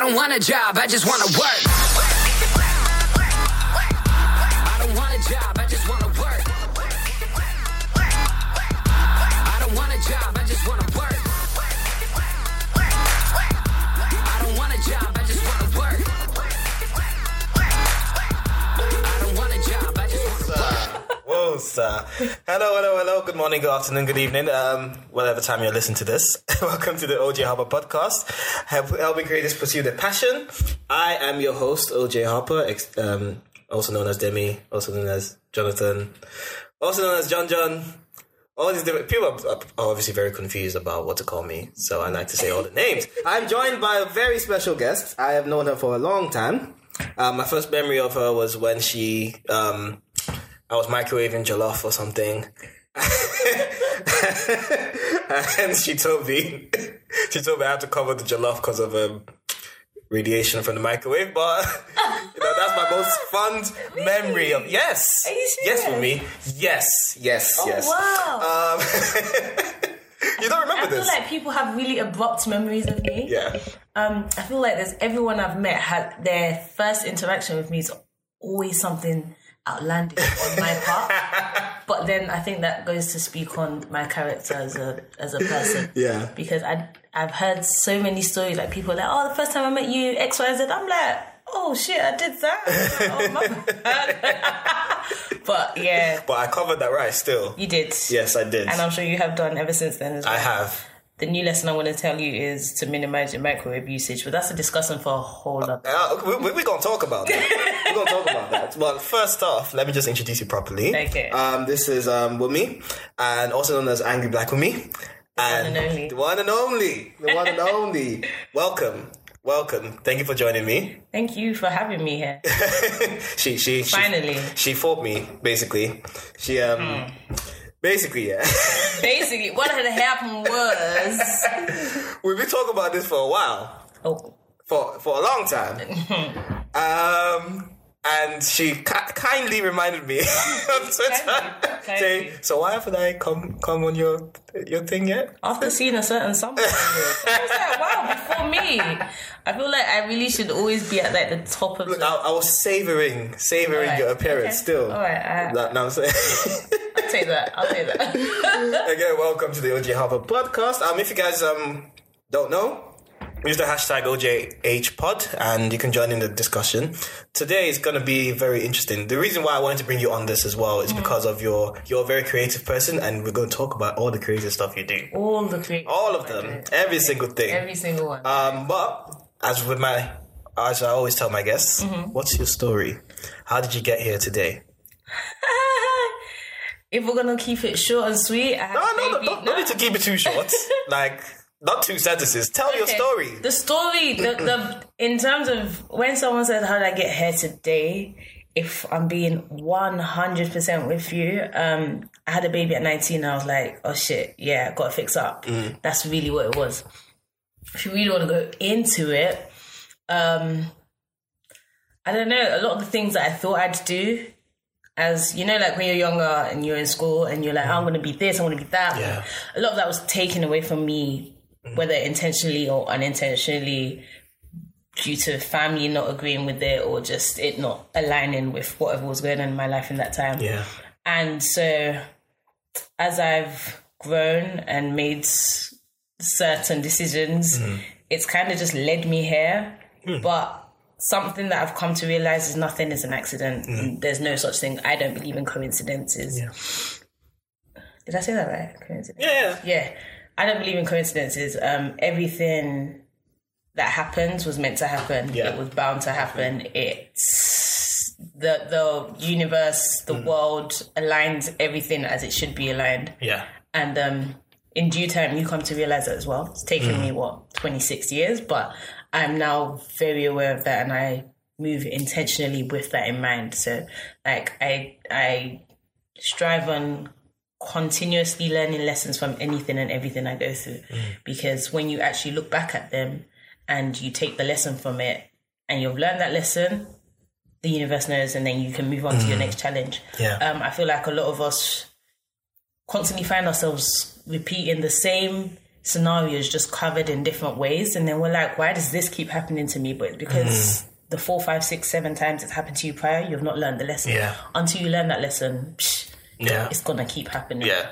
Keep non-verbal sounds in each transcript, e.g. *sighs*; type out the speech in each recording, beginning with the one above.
I don't want a job, I just want to work. I don't want a job, I just want Sir. Hello, hello, hello. Good morning, good afternoon, good evening. Um, whatever time you're listening to this. *laughs* Welcome to the OJ Harper podcast, help, helping creators pursue their passion. I am your host, OJ Harper, ex- um, also known as Demi, also known as Jonathan, also known as John John. All these different people are are obviously very confused about what to call me, so I like to say all the names. I'm joined by a very special guest. I have known her for a long time. Uh, my first memory of her was when she um, I was microwaving jollof or something. *laughs* and she told me, she told me I had to cover the jollof because of um, radiation from the microwave. But you know, that's my most *laughs* fond memory of. Yes, yes, for me. Yes, yes, yes. wow. Um, *laughs* you don't remember I feel this? like people have really abrupt memories of me. yeah. Um, I feel like there's everyone I've met had their first interaction with me is always something outlandish on my part. *laughs* But then I think that goes to speak on my character as a as a person. *laughs* Yeah. Because I I've heard so many stories like people like, oh, the first time I met you, X Y Z. I'm like, oh shit, I did that. oh my *laughs* but yeah, But I covered that right still. you did. Yes, I did. And I'm sure you have done ever since then as well. I have. The new lesson I want to tell you is to minimize your microwave usage, but that's a discussion for a whole other. Uh, we, we, we're gonna talk about that. we're gonna talk about that. Well, first off, let me just introduce you properly. Okay. Um, this is um Wunmi, and also known as Angry Black Wunmi, and, one and only. the one and only, the one and only. Welcome, welcome. Thank you for joining me. Thank you for having me here. *laughs* She, she, she Finally. she fought me basically. She um, Hmm. Basically yeah. *laughs* Basically, what had happened was. *laughs* We've been talking about this for a while. Oh, for for a long time. *laughs* um, and she ki- kindly reminded me on Twitter. So why haven't I come come on your your thing yet? after seeing a certain someone, *laughs* I was like, wow, before me. I feel like I really should always be at like the top of Look, the. I, I was savoring savoring Alright, your appearance okay. still. Alright, I- That- now I'm saying. I'll take that. I'll take that. *laughs* Again, welcome to the OJ Harper podcast. Um, if you guys um don't know, use the hashtag OJHPod and you can join in the discussion. Today is going to be very interesting. The reason why I wanted to bring you on this as well is because of your you're a very creative person, and we're going to talk about all the creative stuff you do, All the three. all of them, every single thing. Every single one. Um, but as with my as I always tell my guests, Mm-hmm. what's your story? How did you get here today? *laughs* if we're gonna keep it short and sweet, I have No, no, no, don't, don't need to keep it too short. *laughs* like not two sentences. Tell your story. The story, the, the in terms of when someone says, "How did I get here today?" If I'm being one hundred percent with you, um, I had a baby at nineteen. I was like, "Oh shit, yeah, got to fix up." That's really what it was. If you really want to go into it, um, I don't know. A lot of the things that I thought I'd do, as you know, like when you're younger and you're in school and you're like, "I'm going to be this, I'm going to be that." Yeah. A lot of that was taken away from me, whether intentionally or unintentionally, due to family not agreeing with it or just it not aligning with whatever was going on in my life in that time. Yeah. And so, as I've grown and made certain decisions, mm. it's kind of just led me here. Mm. But something that I've come to realize is nothing is an accident. Mm. And There's no such thing. I don't believe in coincidences. Yeah. Did I say that right? Yeah. Yeah, I don't believe in coincidences. Um, everything that happens was meant to happen. Yeah. It was bound to happen. It's the the universe, the world aligns everything as it should be aligned, Yeah. and um, in due time, you come to realize that as well. It's taken me what twenty six years, but I'm now very aware of that, and I move intentionally with that in mind. So, like, I I strive on continuously learning lessons from anything and everything I go through. Mm. Because when you actually look back at them and you take the lesson from it and you've learned that lesson, the universe knows and then you can move on to your mm. next challenge. Yeah. Um, I feel like a lot of us constantly find ourselves repeating the same scenarios just covered in different ways, and then we're like, why does this keep happening to me? But it's because mm. the four, five, six, seven times it's happened to you prior, you've not learned the lesson. Yeah. Until you learn that lesson, psh, Yeah. it's gonna keep happening. Yeah.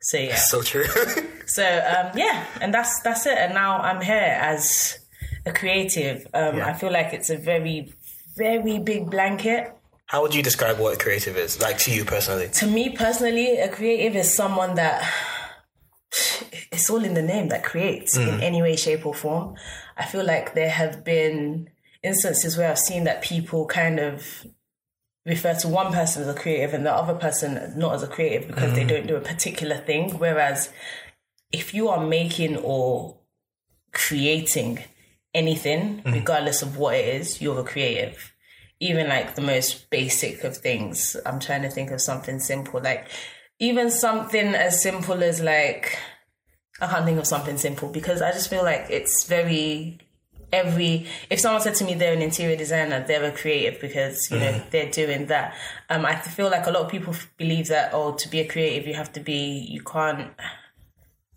So yeah. So true. *laughs* So um, yeah, and that's that's it. And now I'm here as a creative. Um, Yeah. I feel like it's a very, very big blanket. How would you describe what a creative is, like to you personally? To me personally, a creative is someone that it's all in the name that creates in any way, shape, or form. I feel like there have been instances where I've seen that people kind of refer to one person as a creative and the other person not as a creative because they mm. don't do a particular thing. Whereas if you are making or creating anything, mm-hmm. regardless of what it is, you're a creative. Even like the most basic of things. I'm trying to think of something simple. Like even something as simple as like I can't think of something simple because I just feel like it's very every if someone said to me they're an interior designer they're a creative because you know they're doing that um i feel like a lot of people believe that oh to be a creative you have to be you can't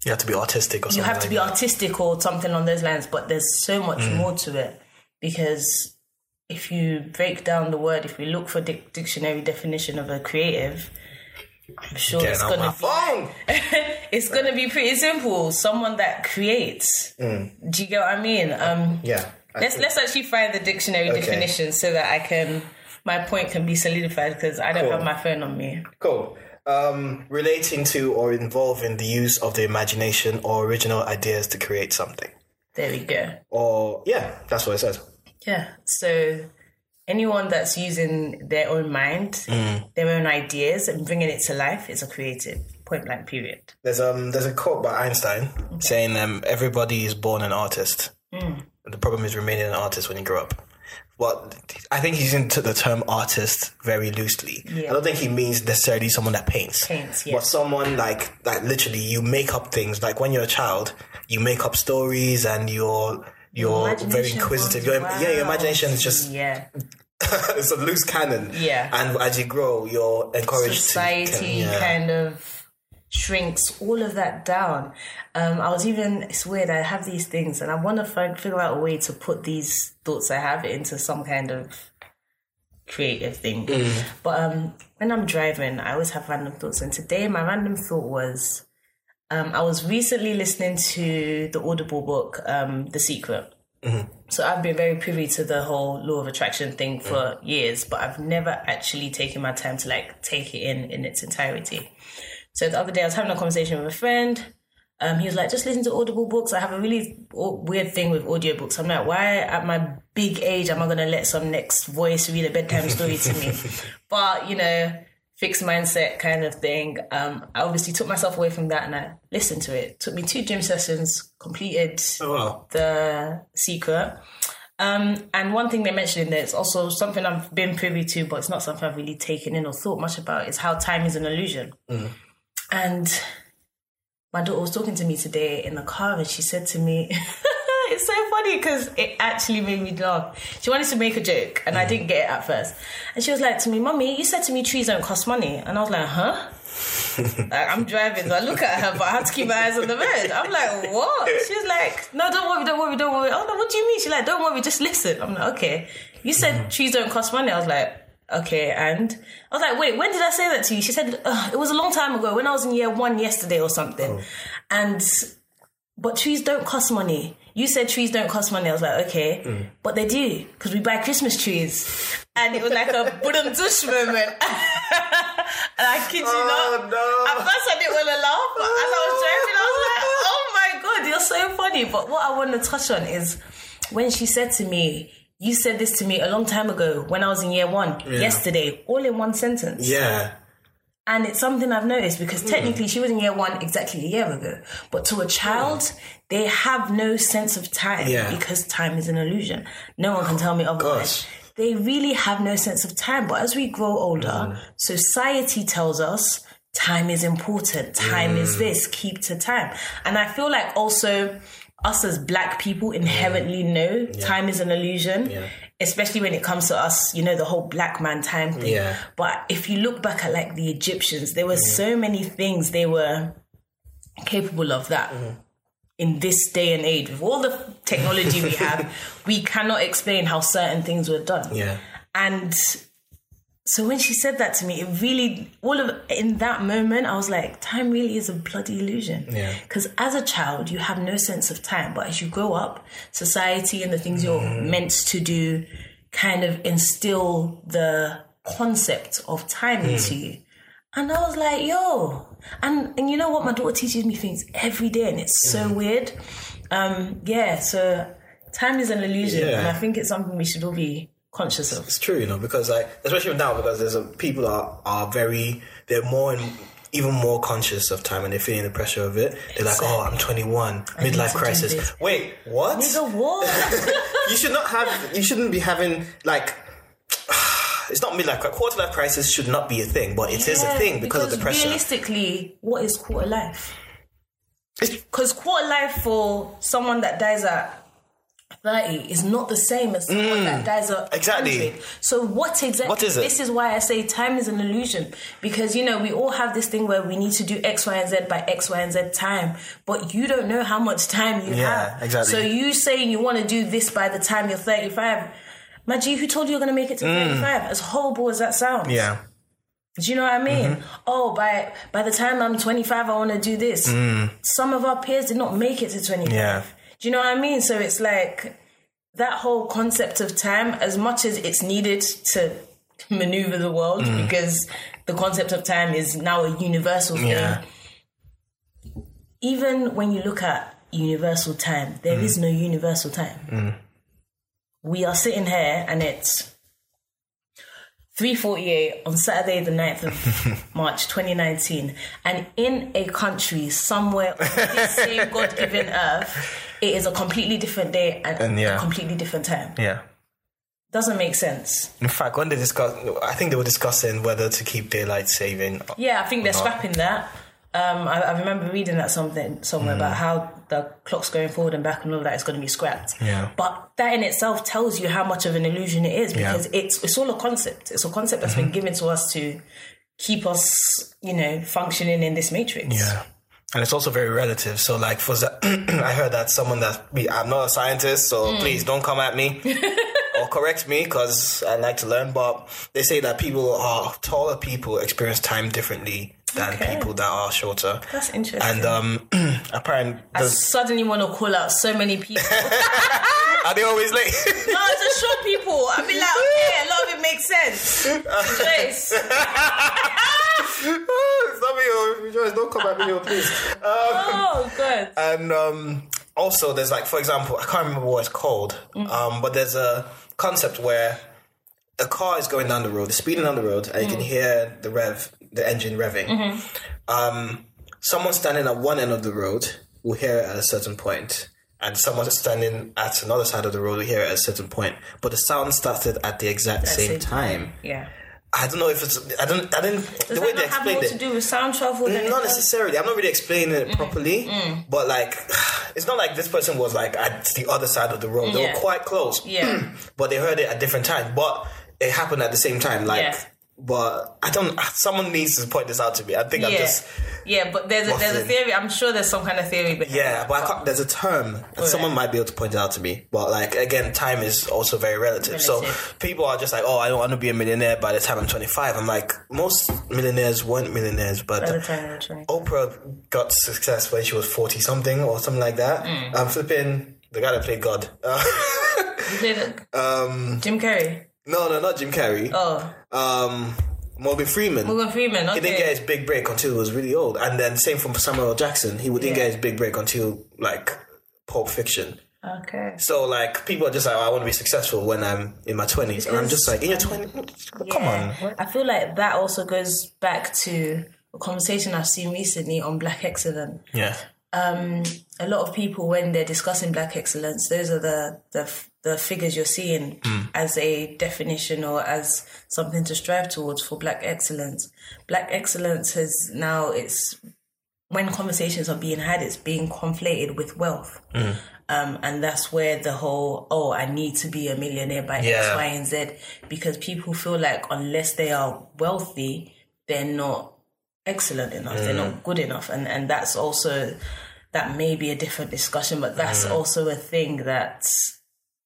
You have to be artistic or something. you have to like be that. artistic or something on those lines but there's so much more to it because if you break down the word if we look for dic- dictionary definition of a creative i'm sure it's gonna be *laughs* it's gonna be pretty simple someone that creates do you get what i mean um Yeah. I let's think- let's actually find the dictionary Okay. definition so that i can my point can be solidified because i don't Cool. have my phone on me Cool. Um, relating to or involving the use of the imagination or original ideas to create something. there we go Or yeah, that's what it says. Yeah. So anyone that's using their own mind, their own ideas, and bringing it to life is a creative. Point blank. Period. There's um there's a quote by Einstein saying um everybody is born an artist. The problem is remaining an artist when you grow up. Well, I think he's into the term artist very loosely. Yeah. I don't think he means necessarily someone that paints. Paints, yeah. But someone like like literally you make up things. Like when you're a child, you make up stories and you're you're very inquisitive. Your, yeah, your imagination is just yeah. *laughs* it's a loose cannon. Yeah. And as you grow, you're encouraged Society to yeah. kind of shrinks all of that down. Um, I was even it's weird. I have these things, and I want to find figure out a way to put these thoughts I have into some kind of creative thing. But um, when I'm driving, I always have random thoughts. And today, my random thought was um, I was recently listening to the Audible book, um, The Secret. So I've been very privy to the whole law of attraction thing for years, but I've never actually taken my time to like take it in in its entirety. So the other day I was having a conversation with a friend. Um, he was like, just listen to Audible books. I have a really weird thing with audiobooks. I'm like, why at my big age am I going to let some next voice read a bedtime story to me? *laughs* but, you know, fixed mindset kind of thing. Um, I obviously took myself away from that and I listened to it. Took me two gym sessions, completed Oh, wow. the secret. Um, and one thing they mentioned in there is also something I've been privy to, but it's not something I've really taken in or thought much about, is how time is an illusion. And my daughter was talking to me today in the car and she said to me, *laughs* it's so funny because it actually made me laugh. She wanted to make a joke and I mm. didn't get it at first. And she was like to me, Mummy, you said to me trees don't cost money. And I was like, huh? *laughs* like I'm driving, so I look at her, but I have to keep my eyes on the road. I'm like, what? She's like, no, don't worry, don't worry, don't worry. Oh no, what do you mean? She's like, don't worry, just listen. I'm like, okay. You said mm. trees don't cost money. I was like, okay, and I was like, wait, when did I say that to you? She said, it was a long time ago when I was in year one yesterday or something. Oh. And but trees don't cost money. You said trees don't cost money. I was like, okay, mm. but they do because we buy Christmas trees. And it was like a budum dush moment. *laughs* and I kid you Oh, not. no. At first, I didn't want to laugh, but as I was driving, I was like, oh my god, you're so funny. But what I want to touch on is when she said to me, you said this to me a long time ago when I was in year one, yesterday, all in one sentence. Yeah. And it's something I've noticed because mm. technically she was in year one exactly a year ago. But to a child, mm. they have no sense of time Yeah. because time is an illusion. No one can tell me otherwise. Gosh. They really have no sense of time. But as we grow older, mm. society tells us time is important. Time is this. Keep to time. And I feel like also us as black people inherently know time is an illusion. Yeah. Especially when it comes to us, you know, the whole black man time thing. Yeah. But if you look back at like the Egyptians, there were mm-hmm. so many things they were capable of that mm-hmm. in this day and age with all the technology we have, *laughs* we cannot explain how certain things were done. Yeah. And so when she said that to me, it really all of in that moment I was like, time really is a bloody illusion. Yeah. Because as a child, you have no sense of time, but as you grow up, society and the things you're Mm-hmm. meant to do kind of instill the concept of time Mm. into you. And I was like, yo. And and you know what? My daughter teaches me things every day and it's so Mm. weird. Um, yeah, so time is an illusion Yeah. and I think it's something we should all be conscious of. It's true, you know, because like especially now because there's a, people are are very they're more and even more conscious of time and they're feeling the pressure of it. They're like, oh, I'm 21, need midlife crisis. Wait, what? Nigga, what? *laughs* you should not have. You shouldn't be having like. *sighs* It's not midlife crisis. Quarter life crisis should not be a thing, but it is a thing because, of the pressure. Realistically, what is quarter life? It's- Because quarter life for someone that dies at 30 is not the same as someone that dies at Mm. exactly. 100. So what exactly? What is it? This is why I say time is an illusion. Because, you know, we all have this thing where we need to do X, Y, and Z by X, Y, and Z time. But you don't know how much time you Yeah, have. exactly. So you saying you want to do this by the time you're 35. Maji, who told you you're going to make it to 35? As horrible as that sounds. Mm. yeah. Do you know what I mean? Mm-hmm. Oh, by by the time I'm 25, I want to do this. Some of our peers did not make it to 25. Mm. Yeah. Do you know what I mean? So it's like that whole concept of time, as much as it's needed to maneuver the world, Mm. because the concept of time is now a universal thing. Yeah. Even when you look at universal time, there is no universal time. We are sitting here and it's 348 on Saturday, the 9th of *laughs* March 2019. And in a country somewhere on this same God given *laughs* earth, it is a completely different day and, And yeah. a completely different time. Yeah. Doesn't make sense. In fact, when they discuss, I think they were discussing whether to keep daylight saving. Yeah, I think they're not. scrapping that. Um, I, I remember reading that something somewhere about how the clocks going forward and back and all of that is going to be scrapped. Yeah. But that in itself tells you how much of an illusion it is Yeah. because it's it's all a concept. It's a concept that's been given to us to keep us, you know, functioning in this matrix. Yeah. And it's also very relative. So, like, for *clears throat* I heard that someone that I'm not a scientist, so please don't come at me *laughs* or correct me because I like to learn. But they say that people are taller people experience time differently than Okay. people that are shorter. That's interesting. And um, *clears throat* apparently, I suddenly want to call out so many people. *laughs* are they always late? *laughs* no, it's just short people. I'd be like, okay, a lot of it makes sense. Trace. Stop me, oh, don't come at me, oh, please. Um, Oh, good. and um, also, there's like, for example, I can't remember what it's called, um, but there's a concept where a car is going down the road, it's speeding down the road, and you can hear the rev, the engine revving. Um, someone standing at one end of the road will hear it at a certain point, and someone standing at another side of the road will hear it at a certain point. But the sound started at the exact same, Same time. Yeah. I don't know if it's. I don't. I didn't. Does the way they explained it. to do with sound travel Not necessarily. I'm not really explaining Mm. it properly, but like, *sighs* it's not like this person was like at the other side of the road. They Yeah. were quite close, Yeah. *clears throat* but they heard it at different times. But it happened at the same time. Like, Yeah. But I don't. Someone needs to point this out to me. I think I'm just yeah, but there's a, there's a theory. I'm sure there's some kind of theory behind yeah. But I can't, there's a term. and Someone might be able to point it out to me. But like again, time is also very relative. So people are just like, oh, I don't want to be a millionaire by the time I'm 25. I'm like, most millionaires weren't millionaires, but By the time you're 20. Oprah got success when she was 40 something or something like that. Mm. I'm flipping the guy that played God. *laughs* Uh, You played it? um, Jim Carrey. No, no, not Jim Carrey. Oh, Um, Morgan Freeman. Morgan Freeman. Okay. He didn't get his big break until he was really old. And then same from Samuel L. Jackson. He didn't Yeah. get his big break until like Pulp Fiction. okay. So like people are just like, oh, I want to be successful when I'm in my 20s. And I'm just like, in your 20s? Come on. I feel like that also goes back to a conversation I've seen recently on Black Excellence. Yeah. Um, a lot of people when they're discussing black excellence those are the the, the figures you're seeing hmm. as a definition or as something to strive towards for black excellence. Black excellence has now it's when conversations are being had it's being conflated with wealth. Hmm. Um, and that's where the whole oh i need to be a millionaire by x Yeah. y and z because people feel like unless they are wealthy they're not excellent enough they're not hmm. good enough. And and that's also that may be a different discussion, but that's also a thing that's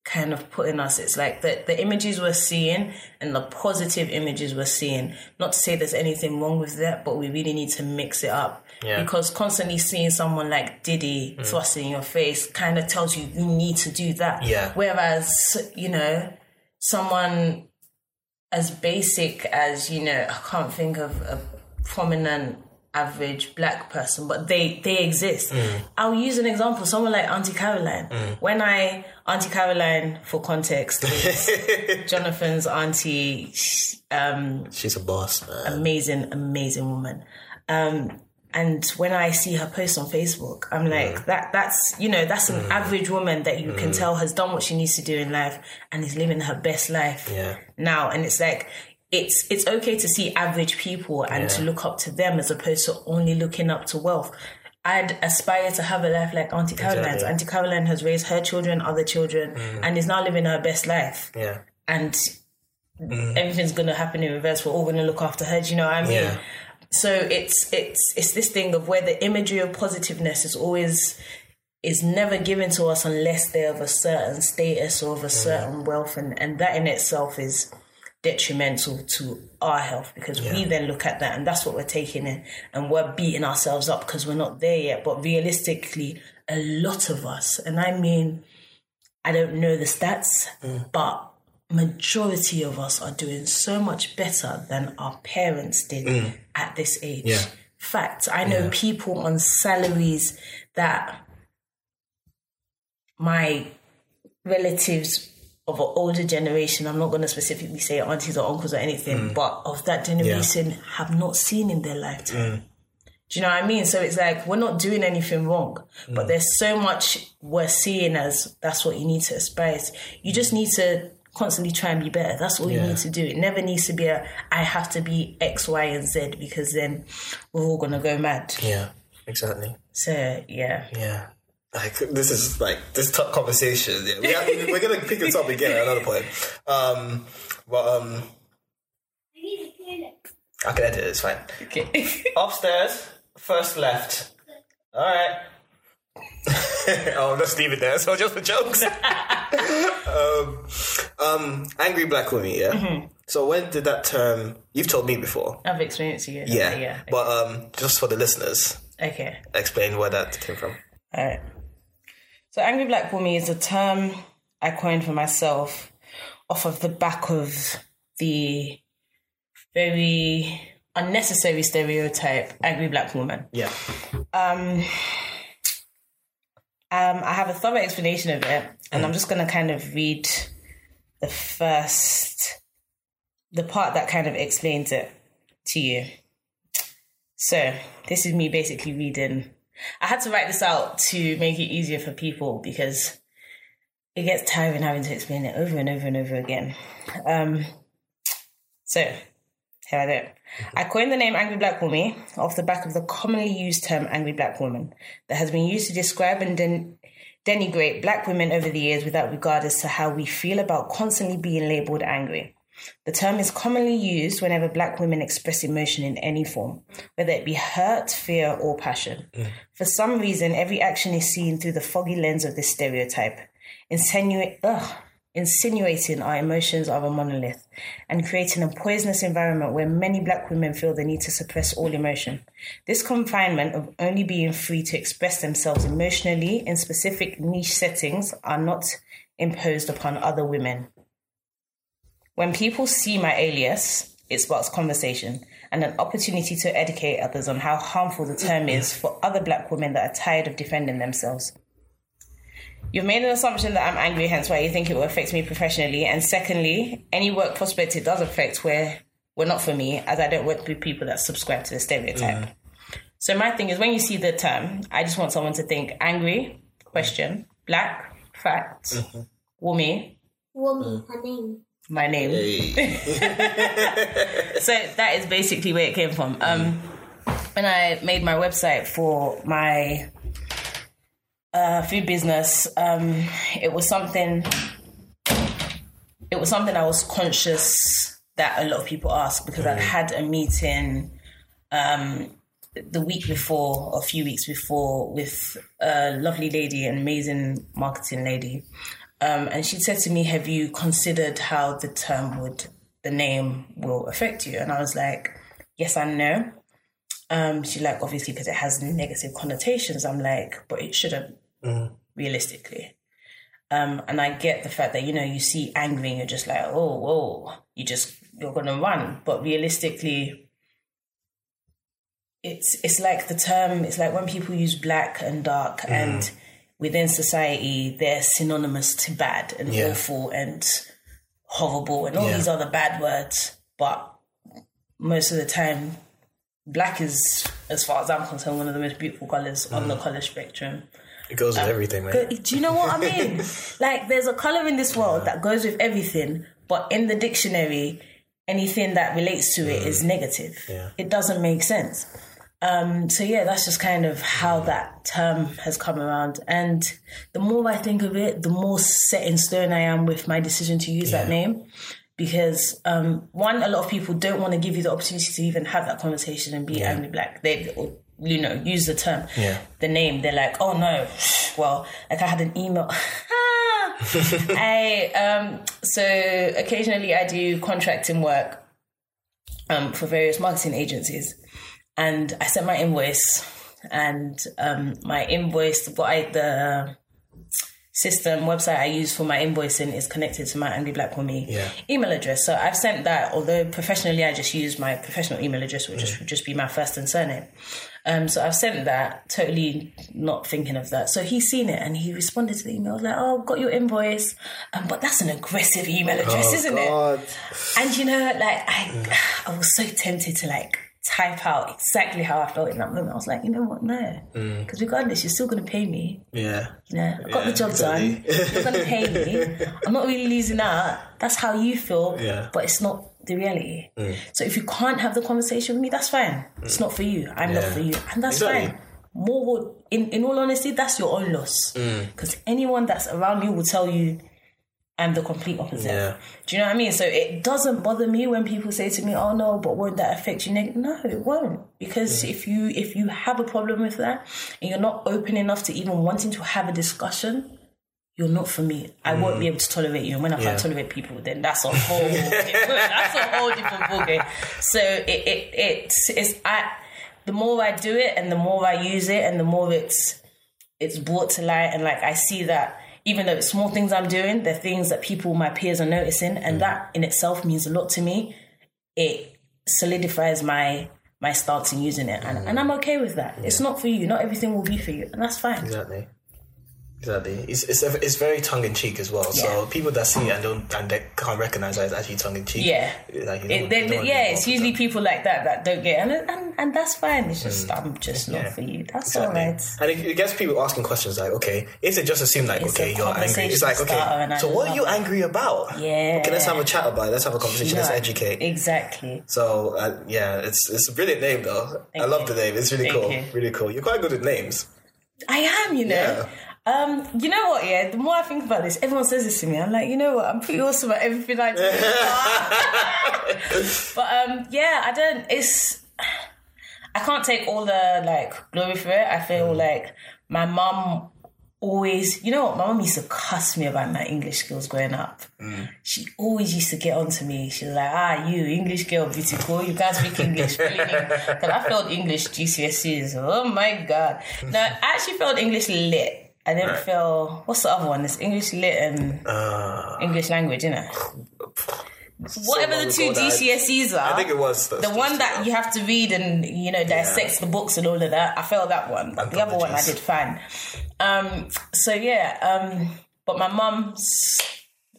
kind of putting us. It's like the, the images we're seeing and the positive images we're seeing. Not to say there's anything wrong with that, but we really need to mix it up. Yeah. Because constantly seeing someone like Diddy mm. thrusting in your face kind of tells you you need to do that. Yeah. Whereas, you know, someone as basic as, you know, I can't think of a prominent average black person, but they they exist. Mm. I'll use an example. Someone like Auntie Caroline. Mm. When I Auntie Caroline, for context, *laughs* is Jonathan's auntie, um, She's a boss, man. amazing, amazing woman. Um, and when I see her post on Facebook, I'm mm. like, that that's you know, that's an average woman that you can tell has done what she needs to do in life and is living her best life Yeah. now. And it's like it's it's okay to see average people and to look up to them as opposed to only looking up to wealth. I'd aspire to have a life like Auntie Caroline's. Exactly. Auntie Caroline has raised her children, other children, mm. and is now living her best life. Yeah. And mm. everything's gonna happen in reverse. We're all gonna look after her. Do you know what I mean? Yeah. So it's it's it's this thing of where the imagery of positiveness is always is never given to us unless they're of a certain status or of a certain wealth, and and that in itself is detrimental to our health because we then look at that and that's what we're taking in and we're beating ourselves up because we're not there yet. But realistically a lot of us and i mean i don't know the stats mm. but majority of us are doing so much better than our parents did mm. at this age. Yeah. fact i know people on salaries that my relatives of an older generation, I'm not going to specifically say aunties or uncles or anything, mm. but of that generation have not seen in their lifetime. Mm. Do you know what I mean? So it's like we're not doing anything wrong, but mm. there's so much we're seeing as that's what you need to aspire to. You just need to constantly try and be better. That's all you need to do. It never needs to be a I have to be X, Y, and Z because then we're all gonna go mad. Yeah. Exactly. So yeah. Yeah. Like this is like this top conversation. Yeah. We have, we're gonna pick this up again at another point. Um, but um, I can edit it. It's fine. Okay. *laughs* Upstairs, first left. All right. *laughs* oh, let's leave it there. So just for jokes. *laughs* um, um, angry black Wunmi. Yeah. So when did that term? You've told me before. I've experienced it. Yeah. Yeah. But um, just for the listeners, Okay. explain where that came from. All right. So, angry black Wunmi is a term I coined for myself off of the back of the very unnecessary stereotype angry black woman. Yeah. Um, um, I have a thorough explanation of it, and I'm just going to kind of read the first, the part that kind of explains it to you. So, this is me basically reading. I had to write this out to make it easier for people because it gets tiring having to explain it over and over and over again. Um, so, here I go. I coined the name Angry Black Wunmi off the back of the commonly used term Angry Black Woman that has been used to describe and den- denigrate black women over the years without regard as to how we feel about constantly being labeled angry. The term is commonly used whenever black women express emotion in any form, whether it be hurt, fear, or passion. Mm. For some reason, every action is seen through the foggy lens of this stereotype, ugh, insinuating our emotions are a monolith and creating a poisonous environment where many black women feel the need to suppress all emotion. This confinement of only being free to express themselves emotionally in specific niche settings are not imposed upon other women. When people see my alias, it sparks conversation and an opportunity to educate others on how harmful the term is for other black women that are tired of defending themselves. You've made an assumption that I'm angry, hence why you think it will affect me professionally. And secondly, any work prospect it does affect where were not for me, as I don't work with people that subscribe to the stereotype. So my thing is when you see the term, I just want someone to think angry, question, black, fact, mm-hmm. woman, Woman, mm. her name. My name. *laughs* so that is basically where it came from. Um, when I made my website for my uh, food business, um, it was something. It was something I was conscious that a lot of people ask because I'd had a meeting um, the week before, or a few weeks before, with a lovely lady, an amazing marketing lady, um, and she said to me, "Have you considered how the term would, the name will affect you?" And I was like, "Yes and no." Um, she like obviously because it has negative connotations. I'm like, but it shouldn't realistically. Um, and I get the fact that you know you see angry and you're just like, oh, whoa, you just you're gonna run. But realistically, it's it's like the term. It's like when people use black and dark, and within society they're synonymous to bad and Yeah. awful and horrible and all Yeah. these other bad words. But most of the time, black is, as far as I'm concerned, one of the most beautiful colors on the mm. color spectrum. It goes with um, everything, man. Do you know what I mean? *laughs* like, there's a color in this world that goes with everything, but in the dictionary, anything that relates to it is mm. negative. Yeah. It doesn't make sense. Um, so yeah, that's just kind of how that term has come around. And the more I think of it, the more set in stone I am with my decision to use that name. Because um, one, a lot of people don't want to give you the opportunity to even have that conversation and be angry black. They, or, you know, use the term, Yeah. the name. They're like, oh no, *sighs* well, like I had an email. *laughs* *laughs* I um, so occasionally I do contracting work um, for various marketing agencies, and I sent my invoice, and um, my invoice, what I the system website I use for my invoicing is connected to my Angry Black Wunmi Yeah. email address. So I've sent that, although professionally I just use my professional email address, which just would just be my first and surname. Um, so I've sent that, totally not thinking of that. So he's seen it and he responded to the email like, "Oh, I've got your invoice," um, but that's an aggressive email address, isn't it? And you know, like I, I was so tempted to like type out exactly how I felt in that moment. I was like, you know what, no, mm. because regardless, you're still going to pay me. Yeah. You know, I got Yeah, the job exactly. done. You're going to pay me. *laughs* I'm not really losing out. That's how you feel, Yeah. but it's not the reality. Mm. So if you can't have the conversation with me, that's fine. It's mm. not for you. I'm not for you, and that's Exactly. fine. More, would- in in all honesty, that's your own loss. Mm. Because anyone that's around me will tell you. I'm the complete opposite. Yeah. Do you know what I mean? So it doesn't bother me when people say to me, "Oh no, but won't that affect you?" No, it won't. Because if you if you have a problem with that and you're not open enough to even wanting to have a discussion, you're not for me. I won't be able to tolerate you. And when I Mm. Can't tolerate people, then that's a whole *laughs* that's a whole different ballgame. So it it it's it's I the more I do it and the more I use it and the more it's it's brought to light and like I see that even though it's small things I'm doing, they're things that people, my peers are noticing, and mm. that in itself means a lot to me. It solidifies my my stance in using it, and, and mm. I'm okay with that. It's not for you. Not everything will be for you, and that's fine. Exactly. Exactly. It's it's, it's very tongue in cheek as well. So people that see it and don't and they can't recognize that it's actually tongue in cheek. Yeah. Like, It, don't- they- you don't wanna yeah, it's usually with people like that that don't get, and and, and that's fine. It's just I'm just not Mm. Yeah. for you. That's Exactly. all right. And it, it gets people asking questions like, okay, is it just assume like, It's okay, you're angry, it's like, okay, starter and I so what are you it. angry about? Yeah. Okay, let's have a chat about it. Let's have a conversation. Let's educate. Exactly. So uh, yeah, it's it's a brilliant name though. I love you. the name. It's really Thank cool. you. Really cool. You're quite good at names. I am, you know. Yeah. Um, you know what? Yeah, the more I think about this, everyone says this to me. I'm like, you know what? I'm pretty awesome at everything I do. *laughs* but um, yeah, I don't. It's I can't take all the like glory for it. I feel Mm. like my mum always, you know what? My mum used to cuss me about my English skills growing up. Mm. She always used to get on to me. She was like, ah, you, English girl, beautiful. You can't speak English. *laughs* Because I failed English GCSEs. Oh my God. No, I actually failed English lit. I didn't feel. what's the other one? It's English lit and Uh, English language, isn't it? Whatever the two I- GCSEs are. I think it was The one that you have to read and you know dissect the books and all of that. I failed that one, but the other one I did fine. Um, so yeah, um, but my mum's,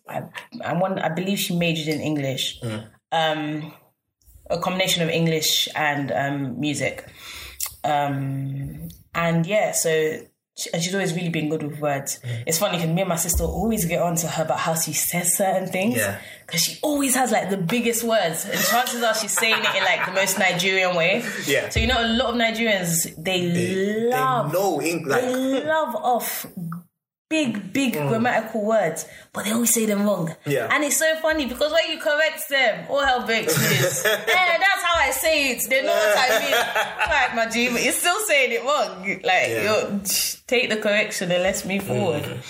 I, I want, I believe she majored in English, um, a combination of English and um, music, um, and yeah, so. She- And she's always really been good with words. Mm. It's funny because me and my sister always get on to her about how she says certain things. Yeah. Because she always has like the biggest words, and chances are she's saying it in like the most Nigerian way. Yeah. So you know, a lot of Nigerians they, they, love they know English. they love off big, big mm. grammatical words, but they always say them wrong. Yeah. And it's so funny because when you correct them, all hell breaks loose. *laughs* yeah, that's how I say it. They know what I mean. Right, my G, but you're still saying it wrong. Like, Yeah. take the correction and let's move forward. Mm-hmm.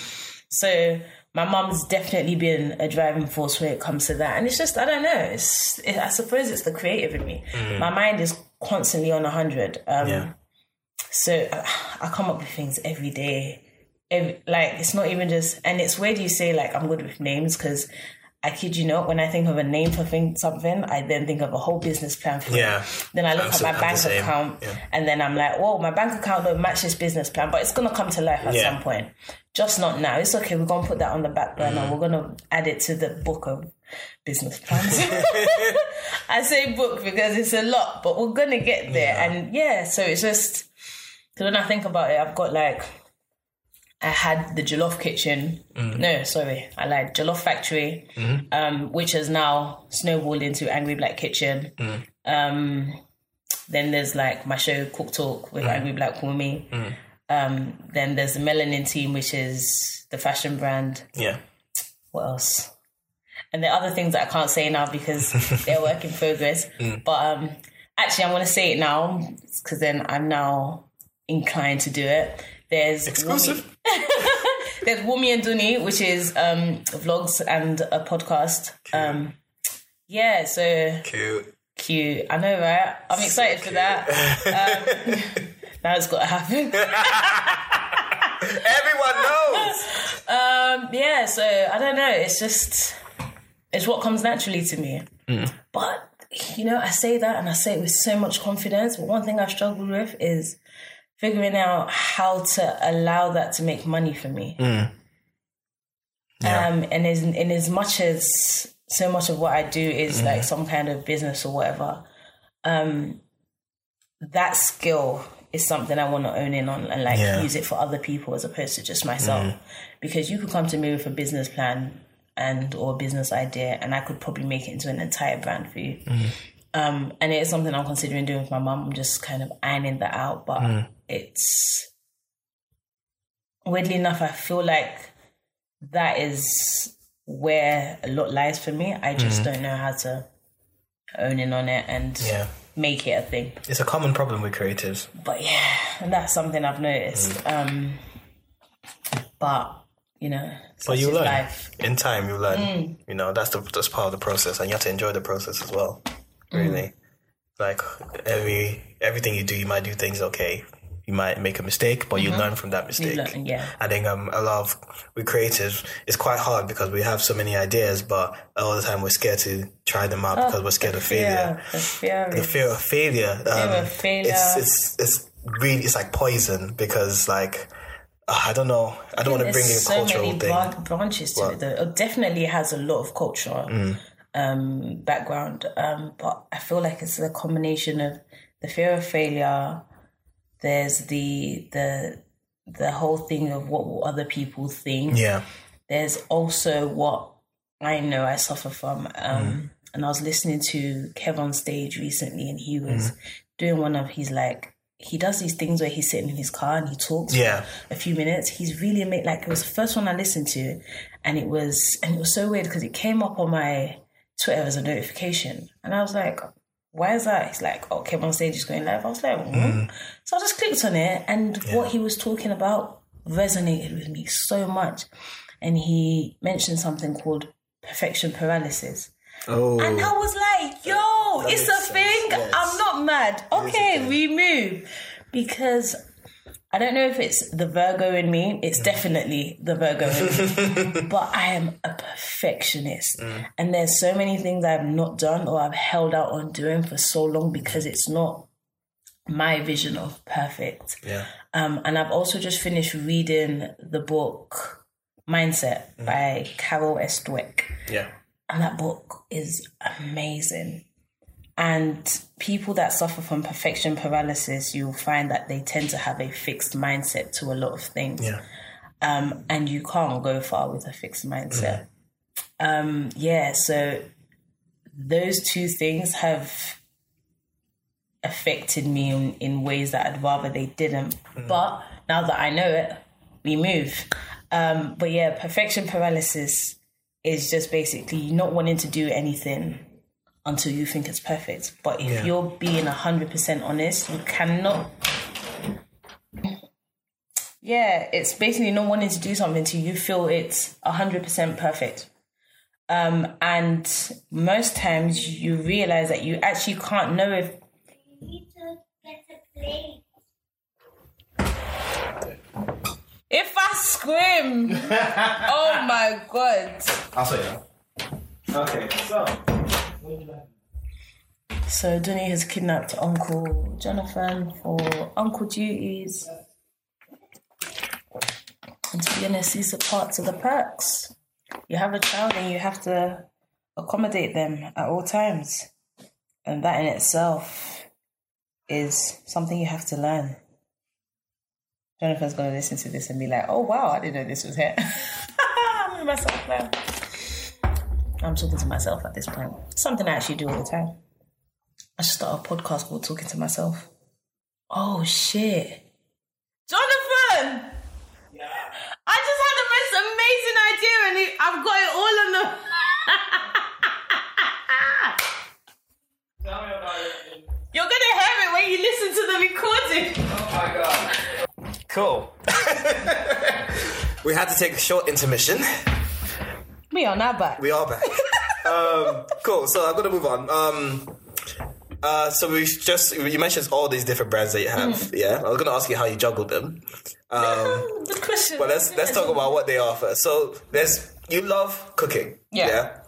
So my mum's definitely been a driving force when it comes to that, and it's just I don't know. It's it, I suppose it's the creative in me. Mm-hmm. My mind is constantly on hundred. Um, Yeah. So I come up with things every day. Every, like it's not even just, and it's weird you say like I'm good with names because. I kid you not, when I think of a name for thing, something, I then think of a whole business plan for Yeah. it. Then I look I'm at my bank account Yeah. and then I'm like, whoa, my bank account don't match this business plan, but it's gonna come to life at Yeah. some point. Just not now. It's okay. We're gonna put that on the back burner. Mm-hmm. We're gonna add it to the book of business plans. *laughs* *laughs* I say book because it's a lot, but we're gonna get there. And yeah, so it's just because when I think about it, I've got like I had the Jollof Kitchen. No, sorry, I lied. Jollof Factory, um, which has now snowballed into Angry Black Kitchen. Um, then there's like my show Cook Talk with Angry Black Wunmi. Um, then there's the Melanin Team, which is the fashion brand. Yeah. What else? And there are other things that I can't say now because *laughs* they're work in progress. But um, actually, I'm going to say it now because then I'm now inclined to do it. There's Exclusive. *laughs* there's Wunmi and Duni, which is um, vlogs and a podcast. Um, yeah, so Cute. cute. I know, right? I'm excited for that. Um, *laughs* now it's got to happen. *laughs* Everyone knows. Um, yeah, so I don't know. It's just it's what comes naturally to me. But you know, I say that and I say it with so much confidence. But one thing I've struggled with is figuring out how to allow that to make money for me. Um, and as in as much as so much of what I do is like some kind of business or whatever, um, that skill is something I want to own in on and like Yeah. use it for other people as opposed to just myself. Because you could come to me with a business plan and or a business idea, and I could probably make it into an entire brand for you. Um, and it is something I'm considering doing with my mum. I'm just kind of ironing that out, but it's weirdly enough, I feel like that is where a lot lies for me. I just mm-hmm. don't know how to own in on it and Yeah. make it a thing. It's a common problem with creatives. But yeah, and that's something I've noticed. Mm. Um, but you know, But you learn. life. In time, you learn. Mm. You know, that's the that's part of the process, and you have to enjoy the process as well. Mm. Really, like every everything you do, you might do things okay. You might make a mistake, but you learn from that mistake. learn, yeah. I think um, a lot of we creatives, it's quite hard because we have so many ideas, but all the time we're scared to try them out because we're scared of failure. The fear, The fear of failure. Um, of failure. It's, it's it's really it's like poison because like uh, I don't know. I don't want to bring in so cultural many thing. branches to it. Though. It definitely has a lot of cultural Mm. um, background, um, but I feel like it's a combination of the fear of failure. There's the the the whole thing of what will other people think. Yeah. There's also what I know I suffer from. Um, And I was listening to KevOnStage recently, and he was doing one of his like he does these things where he's sitting in his car and he talks Yeah. for a few minutes. He's really made like it was the first one I listened to, and it was and it was so weird because it came up on my Twitter as a notification, and I was like. Why is that? He's like, oh, KevOnStage is going live. I was like, hmm. so I just clicked on it, and what he was talking about resonated with me so much. And he mentioned something called perfection paralysis. Oh. And I was like, yo, it's a sense, thing. yes. I'm not mad. Okay, we move. Because I don't know if it's the Virgo in me. It's definitely the Virgo in me. *laughs* but I am a perfectionist. And there's so many things I've not done or I've held out on doing for so long because it's not my vision of perfect. Yeah. Um, and I've also just finished reading the book Mindset by Carol S. Dweck. Yeah. And that book is amazing. And people that suffer from perfection paralysis, you'll find that they tend to have a fixed mindset to a lot of things. Yeah. Um, and you can't go far with a fixed mindset. Um, yeah, so those two things have affected me in, in ways that I'd rather they didn't. But now that I know it, we move. Um, but yeah, perfection paralysis is just basically not wanting to do anything until you think it's perfect. But if Yeah. you're being hundred percent honest, you cannot. Yeah, it's basically not wanting to do something till you feel it's hundred percent perfect. Um, and most times you realize that you actually can't know if You need to get a plate. if I scream. *laughs* oh my god! I'll say that. Okay, so. So Dunny has kidnapped Uncle Jonathan for uncle duties. And to be honest, these are parts of the perks. You have a child and you have to accommodate them at all times. And that in itself is something you have to learn. Jonathan's gonna listen to this and be like, oh wow, I didn't know this was here. I'm *laughs* myself now. I'm talking to myself at this point. Something I actually do all the time. I should start a podcast called Talking to Myself. Oh shit. Jonathan! Yeah. I just had the most amazing idea and I've got it all on the. You're gonna hear it when you listen to the recording. Oh my god. Cool. *laughs* we had to take a short intermission. We are now back. We are back. um, cool. So I'm gonna move on. Um, uh, so we just you mentioned all these different brands that you have. Mm. Yeah, I was gonna ask you how you juggled them. Um, *laughs* The question. but let's let's talk about what they offer. So there's you love cooking. Yeah.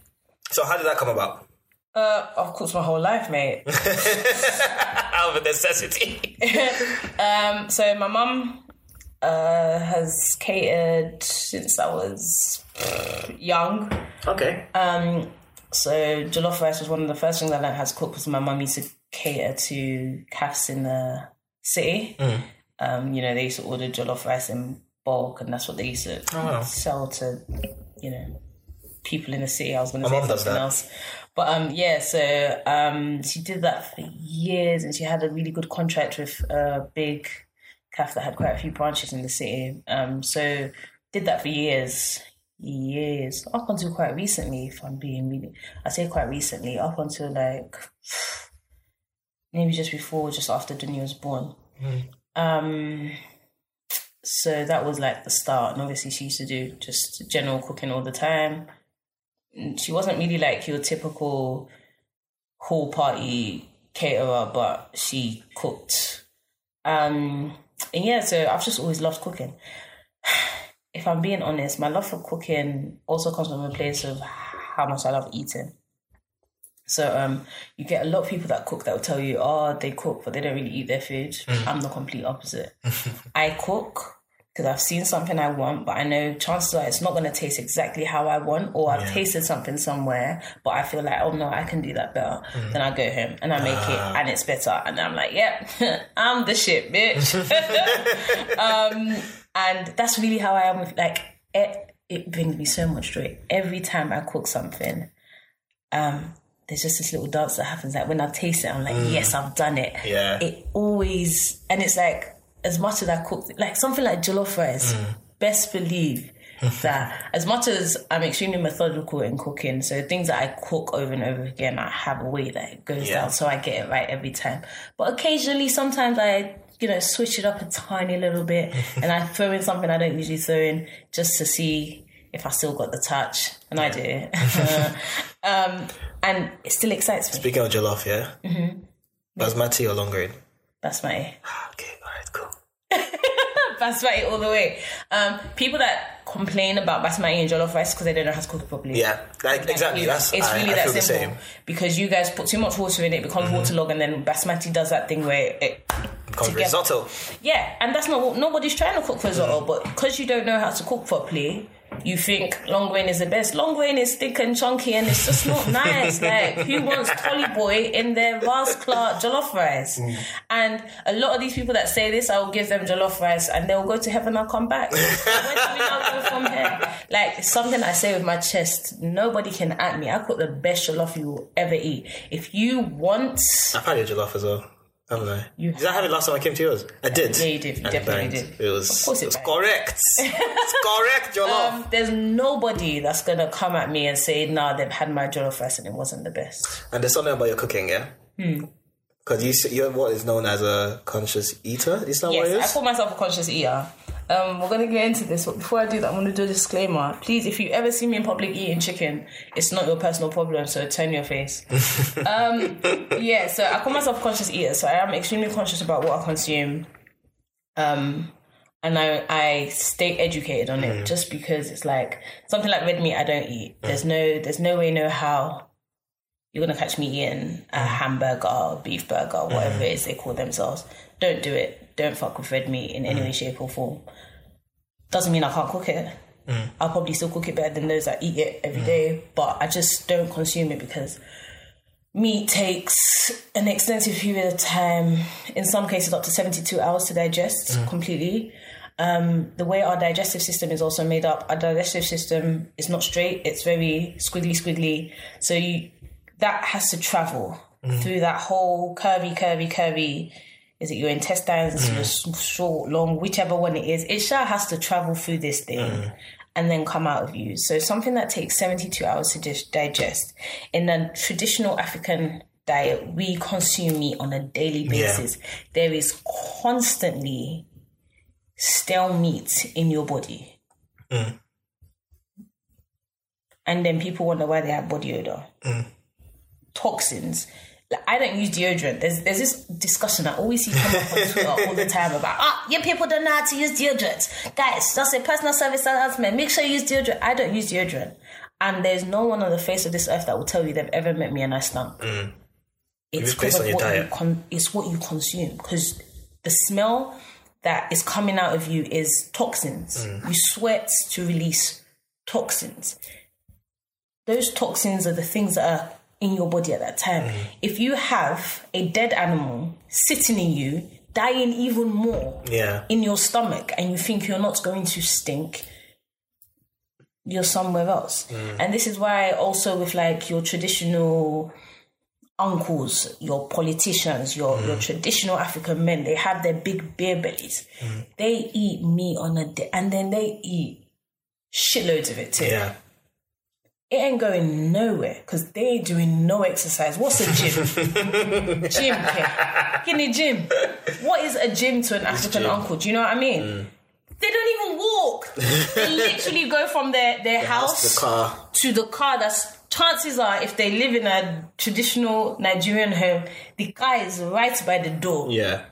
So how did that come about? Uh, I've cooked my whole life, mate. *laughs* Out of necessity. *laughs* Um, so my mum uh, has catered since I was young. okay. Um, so jollof rice was one of the first things I learned how to cook because my mum used to cater to cafes in the city. Um, you know, they used to order jollof rice in bulk, and that's what they used to wow. sell to, you know, people in the city. I was going to say something that. else, but um, yeah. So um, she did that for years, and she had a really good contract with a big cafe that had quite a few branches in the city. Um, so did that for years, years up until quite recently. If I'm being really, I say quite recently, up until like maybe just before, just after Dunya was born. Um, so that was like the start, and obviously she used to do just general cooking all the time. She wasn't really like your typical hall party caterer, but she cooked. Um, and yeah, so I've just always loved cooking. *sighs* If I'm being honest, my love for cooking also comes from a place of how much I love eating. So um, you get a lot of people that cook that will tell you, oh, they cook, but they don't really eat their food. I'm the complete opposite. *laughs* I cook because I've seen something I want, but I know chances are it's not going to taste exactly how I want, or I've tasted something somewhere, but I feel like, oh no, I can do that better. Then I go home and I make it, and it's better, and I'm like, yep, *laughs* I'm the shit, bitch. *laughs* *laughs* um, and that's really how I am with like it. It brings me so much joy every time I cook something. Um, there's just this little dance that happens. Like when I taste it, I'm like, yes, I've done it. Yeah. It always, and it's like as much as I cook, like something like jollof rice. Best believe *laughs* that as much as I'm extremely methodical in cooking, so things that I cook over and over again, I have a way that it goes Yeah. down, so I get it right every time. But occasionally, sometimes I. You know, switch it up a tiny little bit, *laughs* and I throw in something I don't usually throw in just to see if I still got the touch, and I do. *laughs* um, and it still excites me. Speaking of jollof, yeah. Mm-hmm. Basmati or long grain? That's my *sighs* Okay, all right, cool. Basmati all the way. Um, people that complain about basmati and jollof rice because they don't know how to cook it properly. Yeah, like exactly. That's it's I, really I that simple same. Mm-hmm. because you guys put too much water in it, it becomes waterlogged, and then basmati does that thing where it Because together. risotto. yeah, and that's not what nobody's trying to cook risotto, but because you don't know how to cook properly. You think long grain is the best. Long grain is thick and chunky, and it's just not *laughs* nice. Like, who wants Polly Boy in their Vast Clark jollof rice? Mm. And a lot of these people that say this, I will give them jollof rice, and they'll go to heaven. I'll come back. Where do we now go from here? Like something I say with my chest. Nobody can at me. I cook the best jollof you will ever eat. If you want, I've had your jollof as well. I don't know. You did I have it last time I came to yours? I did. Yeah, you did. You And it definitely banged. did. It was, Of course it it was banged. correct. *laughs* it's correct, your love. Um, there's nobody that's gonna come at me and say, "Nah, they've had my jollof rice and it wasn't the best." And there's something about your cooking, yeah? Hmm. Because you, you're what is known as a conscious eater. Is that what it Yes, I call myself a conscious eater. Um, we're gonna get into this, but before I do that, I'm gonna do a disclaimer. Please, if you ever see me in public eating chicken, it's not your personal problem, so turn your face. *laughs* um, yeah, so I call myself a conscious eater, so I am extremely conscious about what I consume. Um, and I, I stay educated on it just because it's like something like red meat I don't eat. There's no there's no way, no how you're gonna catch me eating a hamburger, beef burger, whatever it is they call themselves. Don't do it. Don't fuck with red meat in any way, mm. shape, or form. Doesn't mean I can't cook it. Mm. I'll probably still cook it better than those that eat it every mm. day, but I just don't consume it because meat takes an extensive period of time, in some cases up to 72 hours to digest completely. Um, the way our digestive system is also made up, our digestive system is not straight, it's very squiggly, squiggly. So you that has to travel through that whole curvy, curvy, curvy. Is it your intestines, your mm. short, long, whichever one it is? It sure has to travel through this thing mm. and then come out of you. So something that takes 72 hours to just digest. In a traditional African diet, we consume meat on a daily basis. There is constantly stale meat in your body. Mm. And then people wonder why they have body odor. Toxins. Like, I don't use deodorant. There's there's this discussion I always see come up on Twitter all the time about ah, your people don't know how to use deodorant. Guys, that's a personal service announcement. Make sure you use deodorant. I don't use deodorant. And there's no one on the face of this earth that will tell you they've ever met me and I stunk. It's It's based on your what you con- it's what you consume. Because the smell that is coming out of you is toxins. Mm. You sweat to release toxins. Those toxins are the things that are in your body at that time. Mm. If you have a dead animal sitting in you, dying even more Yeah. in your stomach, and you think you're not going to stink, you're somewhere else. Mm. And this is why also with like your traditional uncles, your politicians, your, your mm. traditional African men, they have their big beer bellies. Mm. They eat meat on a day and then they eat shitloads of it too. Yeah. It ain't going nowhere because they ain't doing no exercise. What's a gym? *laughs* gym, okay. In a gym. What is a gym to an African uncle? Do you know what I mean? Mm. They don't even walk. they *laughs* literally go from their, their house The car. to the car that's chances are if they live in a traditional Nigerian home, the car is right by the door. Yeah.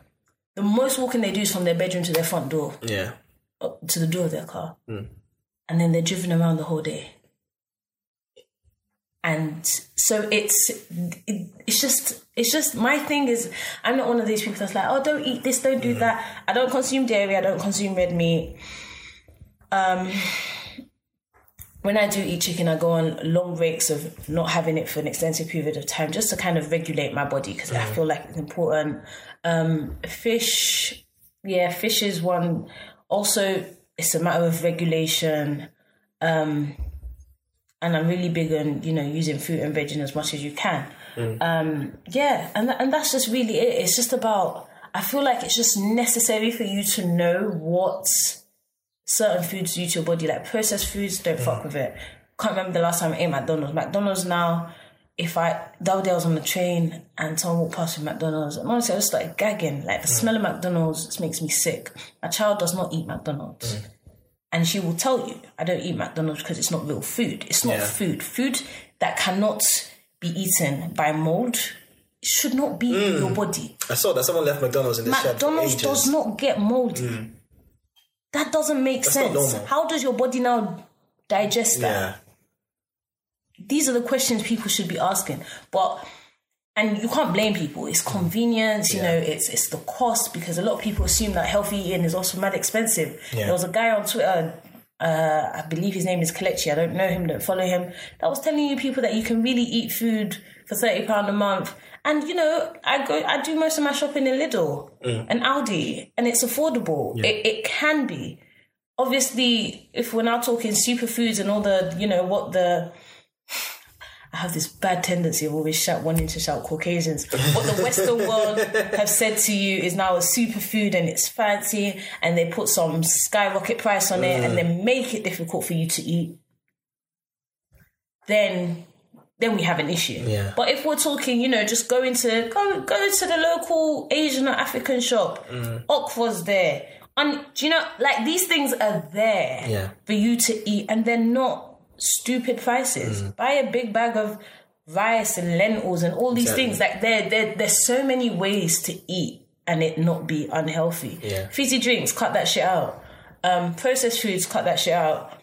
The most walking they do is from their bedroom to their front door, Yeah. up to the door of their car. Mm. And then they're driven around the whole day. And so it's it, it's just it's just my thing is I'm not one of these people that's like oh don't eat this don't do that I don't consume dairy I don't consume red meat um when I do eat chicken, I go on long breaks of not having it for an extensive period of time just to kind of regulate my body because I feel like it's important. Um, fish, yeah, fish is one. Also, it's a matter of regulation. Um, and I'm really big on you know using fruit and veg in as much as you can. Mm. Um, yeah, and and that's just really it. It's just about. I feel like it's just necessary for you to know what certain foods do to your body, like processed foods, don't mm. fuck with it. Can't remember the last time I ate McDonald's. McDonald's now, if I the other day I was on the train and someone walked past with McDonald's, and honestly I was just started gagging. Like the mm. smell of McDonald's just makes me sick. My child does not eat McDonald's. And she will tell you, I don't eat McDonald's because it's not real food. It's not Yeah. food. Food that cannot be eaten by mold should not be in your mm. body. I saw that someone left McDonald's in for McDonald's does not get moldy. Mm. That doesn't make not sense. How does your body now digest that? Yeah. These are the questions people should be asking. But and you can't blame people. It's convenience, you know, it's it's the cost because a lot of people assume that healthy eating is also mad expensive. Yeah. There was a guy on Twitter, uh, I believe his name is Kelechi, I don't know him, don't follow him, that was telling you people that you can really eat food for thirty pounds a month. And you know, I go I do most of my shopping in Lidl and Aldi and it's affordable. It it can be. Obviously, if we're now talking superfoods and all the, you know, what the I have this bad tendency of always shout, wanting to shout Caucasians. What the Western world have said to you is now a superfood and it's fancy, and they put some skyrocket price on it and then make it difficult for you to eat. Then, then we have an issue. Yeah. But if we're talking, you know, just go into go go to the local Asian or African shop, mm. okwa's there. And do you know, like these things are there Yeah. for you to eat, and they're not stupid prices. Mm. Buy a big bag of rice and lentils and all these Exactly. things. Like there, there, there's so many ways to eat and it not be unhealthy. Yeah. Fizzy drinks, cut that shit out. Um, processed foods, cut that shit out.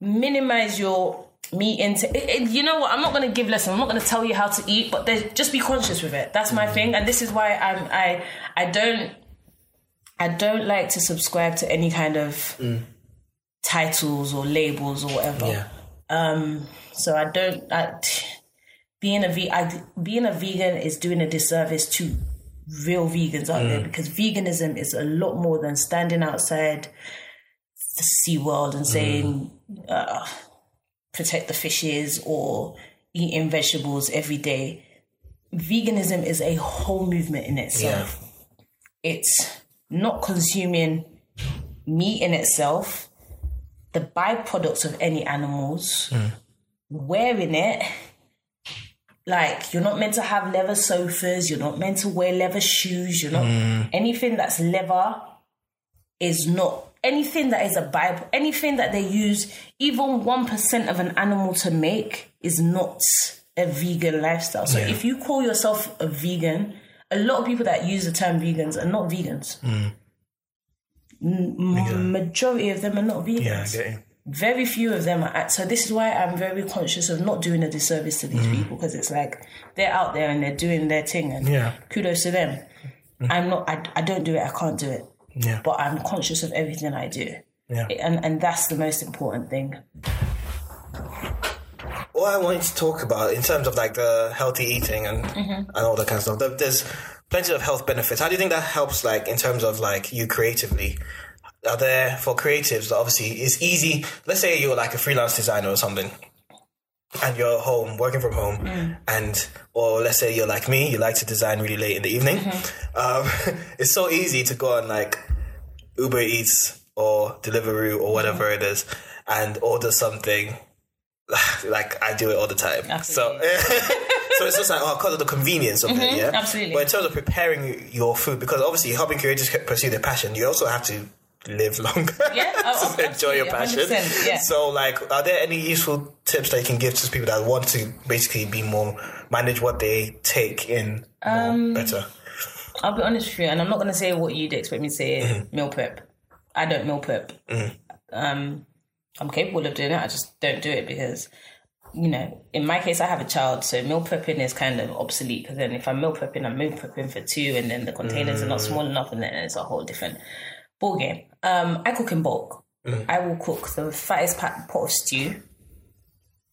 Minimize your meat intake. It- it- you know what? I'm not going to give lessons. I'm not going to tell you how to eat, but just be conscious with it. That's my mm. thing, and this is why I'm I I don't I don't like to subscribe to any kind of mm. titles or labels or whatever. Yeah. Um, so I don't. I, being a ve- I, being a vegan is doing a disservice to real vegans out there because veganism is a lot more than standing outside the sea world and saying uh, protect the fishes or eating vegetables every day. Veganism is a whole movement in itself. It's not consuming meat in itself, the byproducts of any animals, mm. wearing it. Like you're not meant to have leather sofas, you're not meant to wear leather shoes, you're not mm. anything that's leather is not anything that is a bible anything that they use even 1% of an animal to make is not a vegan lifestyle so Yeah. if you call yourself a vegan a lot of people that use the term vegans are not vegans mm. M- majority of them are not vegans Yeah, I get you. very few of them are so this is why i'm very conscious of not doing a disservice to these people because it's like they're out there and they're doing their thing and Yeah. kudos to them i'm not I, I don't do it i can't do it Yeah. but i'm conscious of everything i do Yeah. and and that's the most important thing what I wanted to talk about in terms of like the healthy eating and Mm-hmm. and all that kind of stuff. there- There's plenty of health benefits. How do you think that helps, like in terms of like you creatively? Are there for creatives? Obviously, it's easy. Let's say you're like a freelance designer or something, and you're home working from home, Mm. and or let's say you're like me, you like to design really late in the evening. Mm-hmm. Um, *laughs* it's so easy to go on like Uber Eats or Deliveroo or whatever Mm-hmm. it is, and order something *sighs* like I do it all the time. Absolutely. So, *laughs* so it's just like oh, because of the convenience of it, yeah. Mm-hmm. absolutely. But in terms of preparing your food, because obviously helping creators pursue their passion, you also have to live longer. Yeah, oh, *laughs* enjoy your passion. yeah. So, like, are there any useful tips that you can give to people that want to basically be more manage what they take in Um, better? i'll be honest with you and i'm not going to say what you'd expect me to say Mm-hmm. meal prep i don't meal prep um i'm capable of doing it i just don't do it because you know, in my case, I have a child, so meal prepping is kind of obsolete. Because then, if I'm meal prepping, I'm meal prepping for two, and then the containers are not Mm. small enough, and then it's a whole different ball game. Um, I cook in bulk. Mm. I will cook the fattest pot, pot of stew.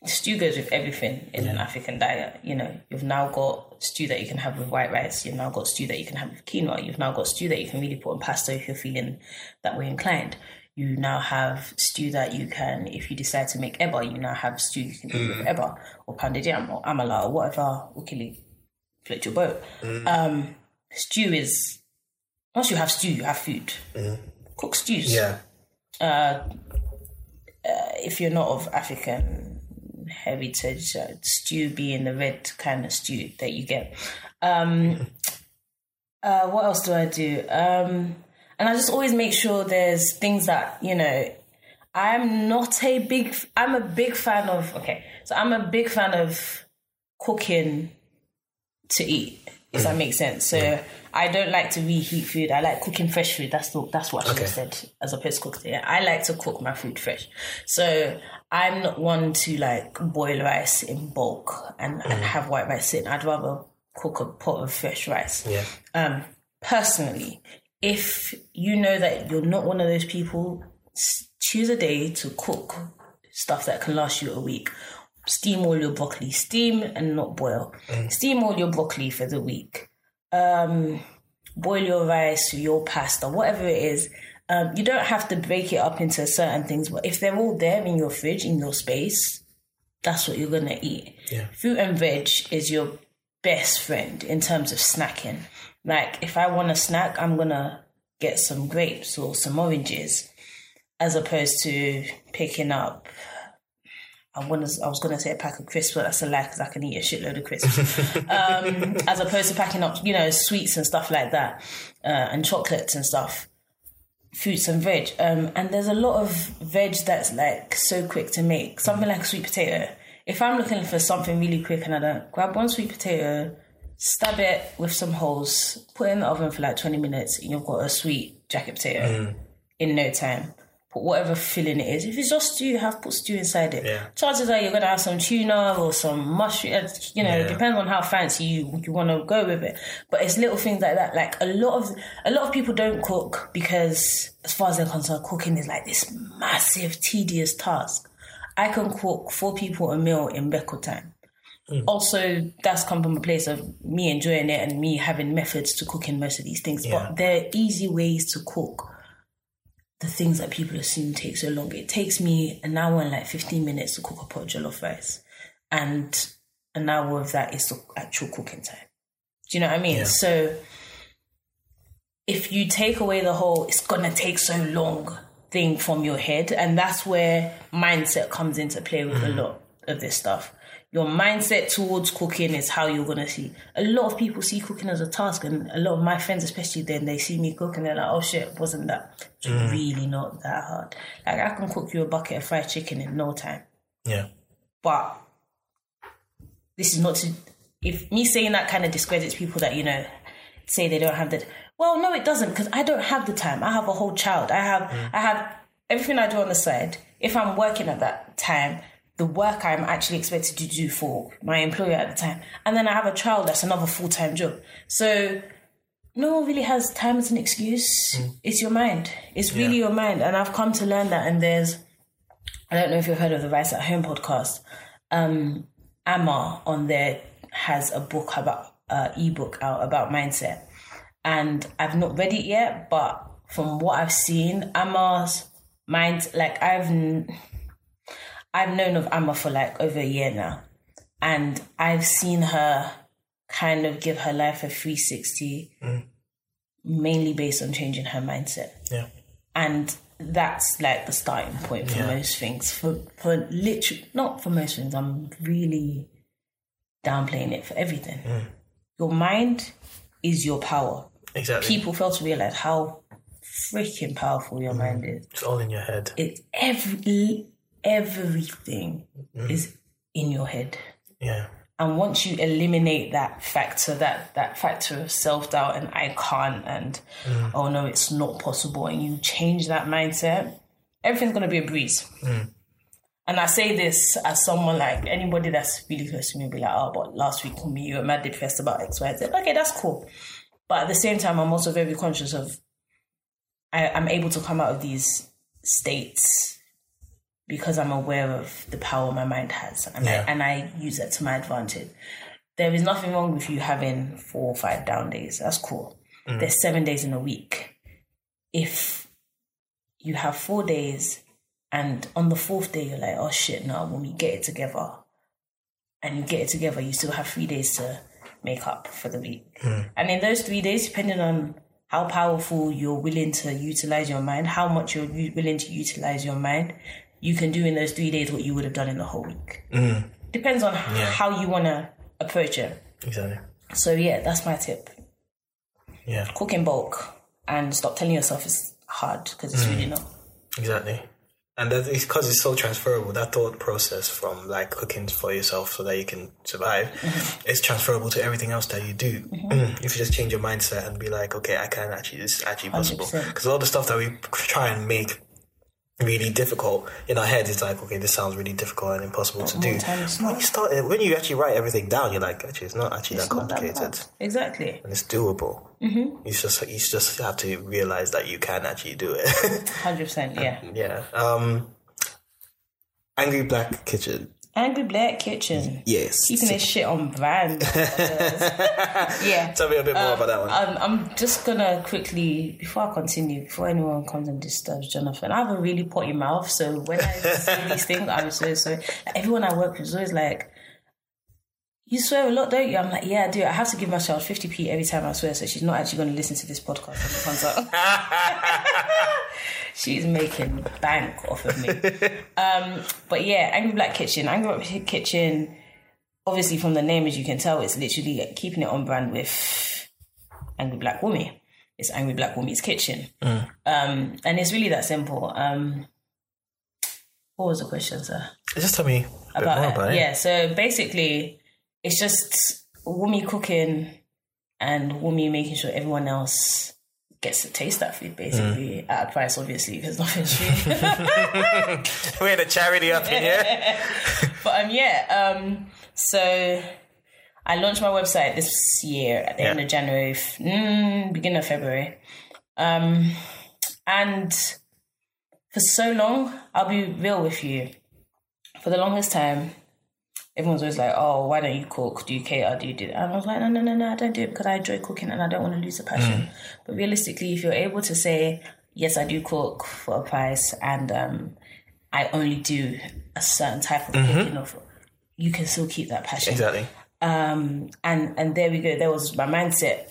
Stew goes with everything in an African diet. You know, you've now got stew that you can have with white rice. You've now got stew that you can have with quinoa. You've now got stew that you can really put on pasta if you're feeling that way inclined. You now have stew that you can, if you decide to make eba, you now have stew you can eat with eba or pounded yam or amala or whatever ukili float your boat. Um, stew is once you have stew, you have food. Cook stews Yeah. if you're not of African heritage, uh, stew being the red kind of stew that you get. Um, *laughs* uh, what else do I do? Um, and I just always make sure there's things that you know. I'm not a big. I'm a big fan of. Okay, so I'm a big fan of cooking to eat. If that makes sense. So I don't like to reheat food. I like cooking fresh food. That's the that's what I should have said as opposed to cook. Yeah, I like to cook my food fresh. So I'm not one to like boil rice in bulk and, and have white rice sitting. I'd rather cook a pot of fresh rice. Yeah. Um, personally, if you know that you're not one of those people, choose a day to cook stuff that can last you a week. Steam all your broccoli, steam and not boil. Steam all your broccoli for the week. Um, boil your rice, your pasta, whatever it is. Um, you don't have to break it up into certain things, but if they're all there in your fridge, in your space, that's what you're gonna eat. Yeah. Fruit and veg is your best friend in terms of snacking. Like if I want a snack, I'm gonna get some grapes or some oranges, as opposed to picking up. I want to. I was gonna say a pack of crisps, but that's a lie because I can eat a shitload of crisps. *laughs* um, as opposed to packing up, you know, sweets and stuff like that, uh, and chocolates and stuff fruits and veg. Um, and there's a lot of veg that's like so quick to make. Something like a sweet potato. If I'm looking for something really quick and I don't grab one sweet potato, stab it with some holes, put it in the oven for like 20 minutes, and you've got a sweet jacket potato in no time. Put whatever filling it is. If it's just stew, have put stew inside it. Yeah. Chances are you're gonna have some tuna or some mushroom. uh, You know, Yeah. it depends on how fancy you you want to go with it. But it's little things like that. Like a lot of a lot of people don't cook because, as far as they're concerned, cooking is like this massive, tedious task. I can cook four people a meal in record time. Mm. Also, that's come from a place of me enjoying it and me having methods to cooking most of these things. Yeah. But there are easy ways to cook the things that people assume take so long. It takes me an hour and like 15 minutes to cook a pot of jollof rice. And an hour of that is the actual cooking time. Do you know what I mean? Yeah. So if you take away the whole, it's going to take so long thing from your head, and that's where mindset comes into play with a mm-hmm. lot of this stuff. Your mindset towards cooking is how you're gonna see. A lot of people see cooking as a task, and a lot of my friends, especially then, they see me cook and they're like, "Oh shit, wasn't that? It's really not that hard. Like I can cook you a bucket of fried chicken in no time." Yeah. But this is not to. If me saying that kind of discredits people that you know say they don't have the. Well, no, it doesn't because I don't have the time. I have a whole child. I have mm. I have everything I do on the side. If I'm working at that time, the work I'm actually expected to do for my employer at the time, and then I have a child that's another full time job. So no one really has time as an excuse. It's your mind. It's really your mind, and I've come to learn that. And there's I don't know if you've heard of the Rice at Home podcast. Um, Amma on there has a book about uh, ebook out about mindset, and I've not read it yet. But from what I've seen, Amma's mind, like I've I've known of Amma for like over a year now, and I've seen her kind of give her life a 360, mainly based on changing her mindset Yeah. and that's like the starting point for Yeah. most things. For for literally not for most things. I'm really downplaying it for everything. Mm. Your mind is your power. Exactly. People fail to realize how freaking powerful your mind is. It's all in your head. It's every everything Mm. is in your head. Yeah. And once you eliminate that factor, that that factor of self doubt and I can't and oh no, it's not possible, and you change that mindset, everything's gonna be a breeze. And I say this as someone like anybody that's really close to me, be like, oh, but last week me, you were mad depressed about X, Y, Z. Okay, that's cool. But at the same time, I'm also very conscious of I, I'm able to come out of these states because I'm aware of the power my mind has, and Yeah. I and I use it to my advantage. There is nothing wrong with you having four or five down days. That's cool. Mm. There's seven days in a week. If you have four days, and on the fourth day you're like, oh shit, no, when we get it together, and you get it together, you still have three days to make up for the week. Mm. And in those three days, depending on how powerful you're willing to utilize your mind, how much you're willing to utilize your mind, you can do in those three days what you would have done in the whole week. Mm-hmm. Depends on how you want to approach it. Exactly. So, yeah, that's my tip. Yeah. Cook in bulk and stop telling yourself it's hard because it's mm. really not. Exactly. And that is because it's so transferable. That thought process from like cooking for yourself so that you can survive mm-hmm. is transferable to everything else that you do. Mm-hmm. *clears throat* if you just change your mindset and be like, okay, I can actually, this is actually possible. 100%. Because all the stuff that we try and make really difficult in our heads, it's like, okay, this sounds really difficult and impossible to do. When you start, when you actually write everything down, you're like, actually, it's not actually that It's that complicated. bad. Exactly. and it's doable. Mm-hmm. You just you just have to realize that you can actually do it. *laughs* 100%. Yeah. yeah. Um, Angry Black Kitchen. Angry Black Kitchen. Yes. Keeping this shit on brand. *laughs* yeah. Tell me a bit more about that one. Um, I'm just gonna quickly, before I continue, before anyone comes and disturbs Jonathan, I have a really potty mouth, so when I *laughs* say these things, I'm so sorry. Everyone I work with is always like, you swear a lot, don't you? I'm like, yeah, I do. I have to give myself 50p every time I swear, so she's not actually going to listen to this podcast when it comes out. *laughs* she's making bank off of me. *laughs* um, but yeah, Angry Black Kitchen. Angry Black Kitchen, obviously from the name, as you can tell, it's literally keeping it on brand with Angry Black Woman. It's Angry Black Woman's Kitchen. Um, and it's really that simple. Um, what was the question, sir? Just tell me about about it. Yeah, so basically, it's just Wunmi cooking and Wunmi making sure everyone else gets to taste that food, basically, at a price, obviously, because nothing's free. *laughs* We're a charity up in here. *laughs* but um, yeah, um, so I launched my website this year at the end of January, f- mm, beginning of February. Um, and for so long, I'll be real with you. For the longest time, everyone's always like, "Oh, why don't you cook? Do you cater? Do you do?" That? And I was like, "No, no, no, no. I don't do it because I enjoy cooking and I don't want to lose the passion." But realistically, if you're able to say, "Yes, I do cook for a price," and um, I only do a certain type of cooking, of you can still keep that passion Exactly. um, and and there we go. There was my mindset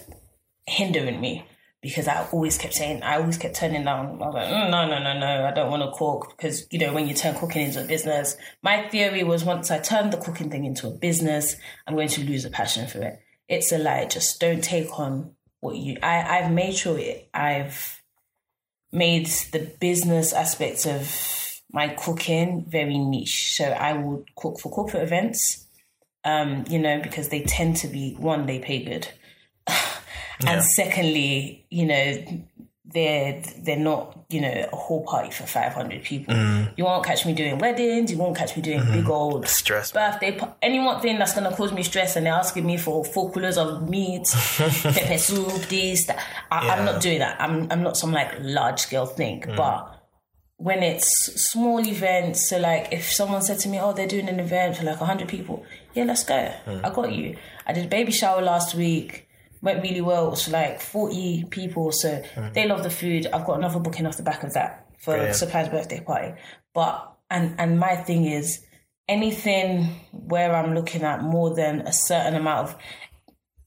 hindering me because I always kept saying, I always kept turning down. I was like, "Mm, no, no, no, no, I don't want to cook because you know when you turn cooking into a business. My theory was once I turn the cooking thing into a business, I'm going to lose a passion for it. It's a lie. Just don't take on what you. I I've made sure it, I've made the business aspects of my cooking very niche. So I would cook for corporate events um, you know, because they tend to be one, they pay good, *laughs* and secondly, you know, they're they're not you know a whole party for five hundred people. Mm. You won't catch me doing weddings. You won't catch me doing mm-hmm. big old Stress. birthday. pa- Anything that's gonna cause me stress, and they're asking me for four kilos of meat, *laughs* pepper soup, this, that. I, I'm Yeah. not doing that. I'm I'm not some like large scale thing, mm. but when it's small events, so like if someone said to me, "Oh, they're doing an event for like hundred people," yeah, let's go. Mm. I got you. I did a baby shower last week. Went really well. It was like forty people, so mm-hmm. they love the food. I've got another booking off the back of that for a Brilliant. surprise birthday party. But and and my thing is anything where I'm looking at more than a certain amount of.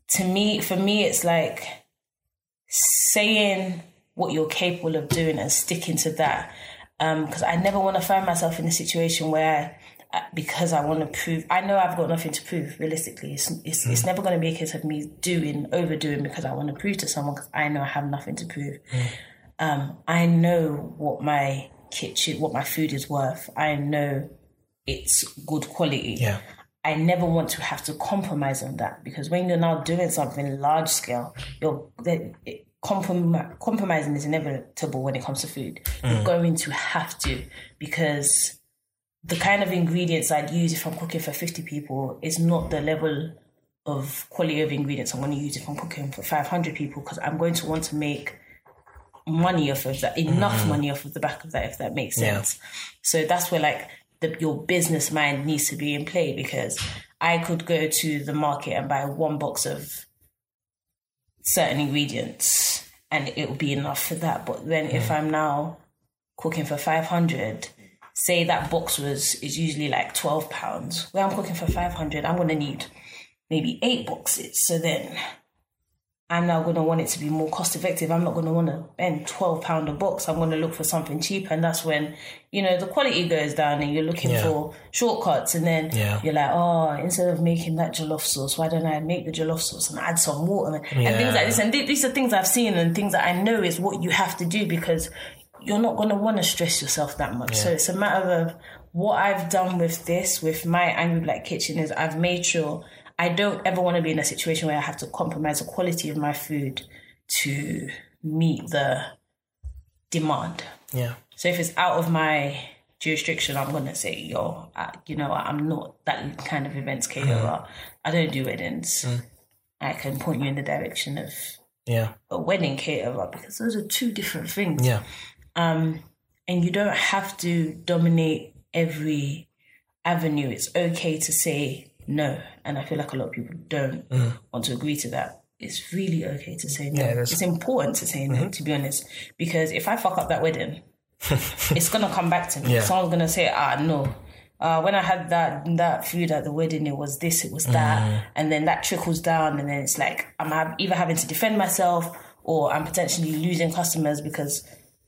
To me, for me, it's like saying what you're capable of doing and sticking to that. Um, because I never want to find myself in a situation where, because I want to prove, I know I've got nothing to prove. Realistically, it's it's, it's hmm. never going to be a case of me doing overdoing because I want to prove to someone because I know I have nothing to prove. Hmm. Um, I know what my kitchen, what my food is worth. I know it's good quality. Yeah. I never want to have to compromise on that because when you're now doing something large scale, you're it- comprom- compromising is inevitable when it comes to food. You're hmm. going to have to because the kind of ingredients I'd use if I'm cooking for 50 people is not the level of quality of ingredients I'm going to use if I'm cooking for 500 people because I'm going to want to make money off of that, enough mm. money off of the back of that, if that makes Yeah. sense. So that's where like the, your business mind needs to be in play because I could go to the market and buy one box of certain ingredients and it will be enough for that. But then if mm. I'm now cooking for 500, say that box was is usually like 12 pounds, where I'm cooking for 500, I'm going to need maybe eight boxes. So then I'm now going to want it to be more cost effective. I'm not going to want to spend 12 pound a box. I'm going to look for something cheaper. And that's when, you know, the quality goes down and you're looking Yeah. for shortcuts. And then Yeah. you're like, oh, instead of making that jollof sauce, why don't I make the jollof sauce and add some water and, and things like this. And th- these are things I've seen and things that I know is what you have to do because you're not going to want to stress yourself that much. So it's a matter of what I've done with this, with my Angry Black Kitchen, is I've made sure I don't ever want to be in a situation where I have to compromise the quality of my food to meet the demand. Yeah. So if it's out of my jurisdiction, I'm gonna say, yo, I, you know, I'm not that kind of events caterer. Mm-hmm. I don't do weddings. Mm. I can point you in the direction of Yeah. a wedding caterer because those are two different things Yeah. And you don't have to dominate every avenue. It's okay to say no, and I feel like a lot of people don't want to agree to that. It's really okay to say no. Yeah, it is. important to say no, to be honest, because if I fuck up that wedding, *laughs* it's gonna come back to me. Yeah. Someone's gonna say, ah, no. Uh, when I had that that food at the wedding, it was this, it was that, Mm. and then that trickles down, and then it's like I'm either having to defend myself or I'm potentially losing customers because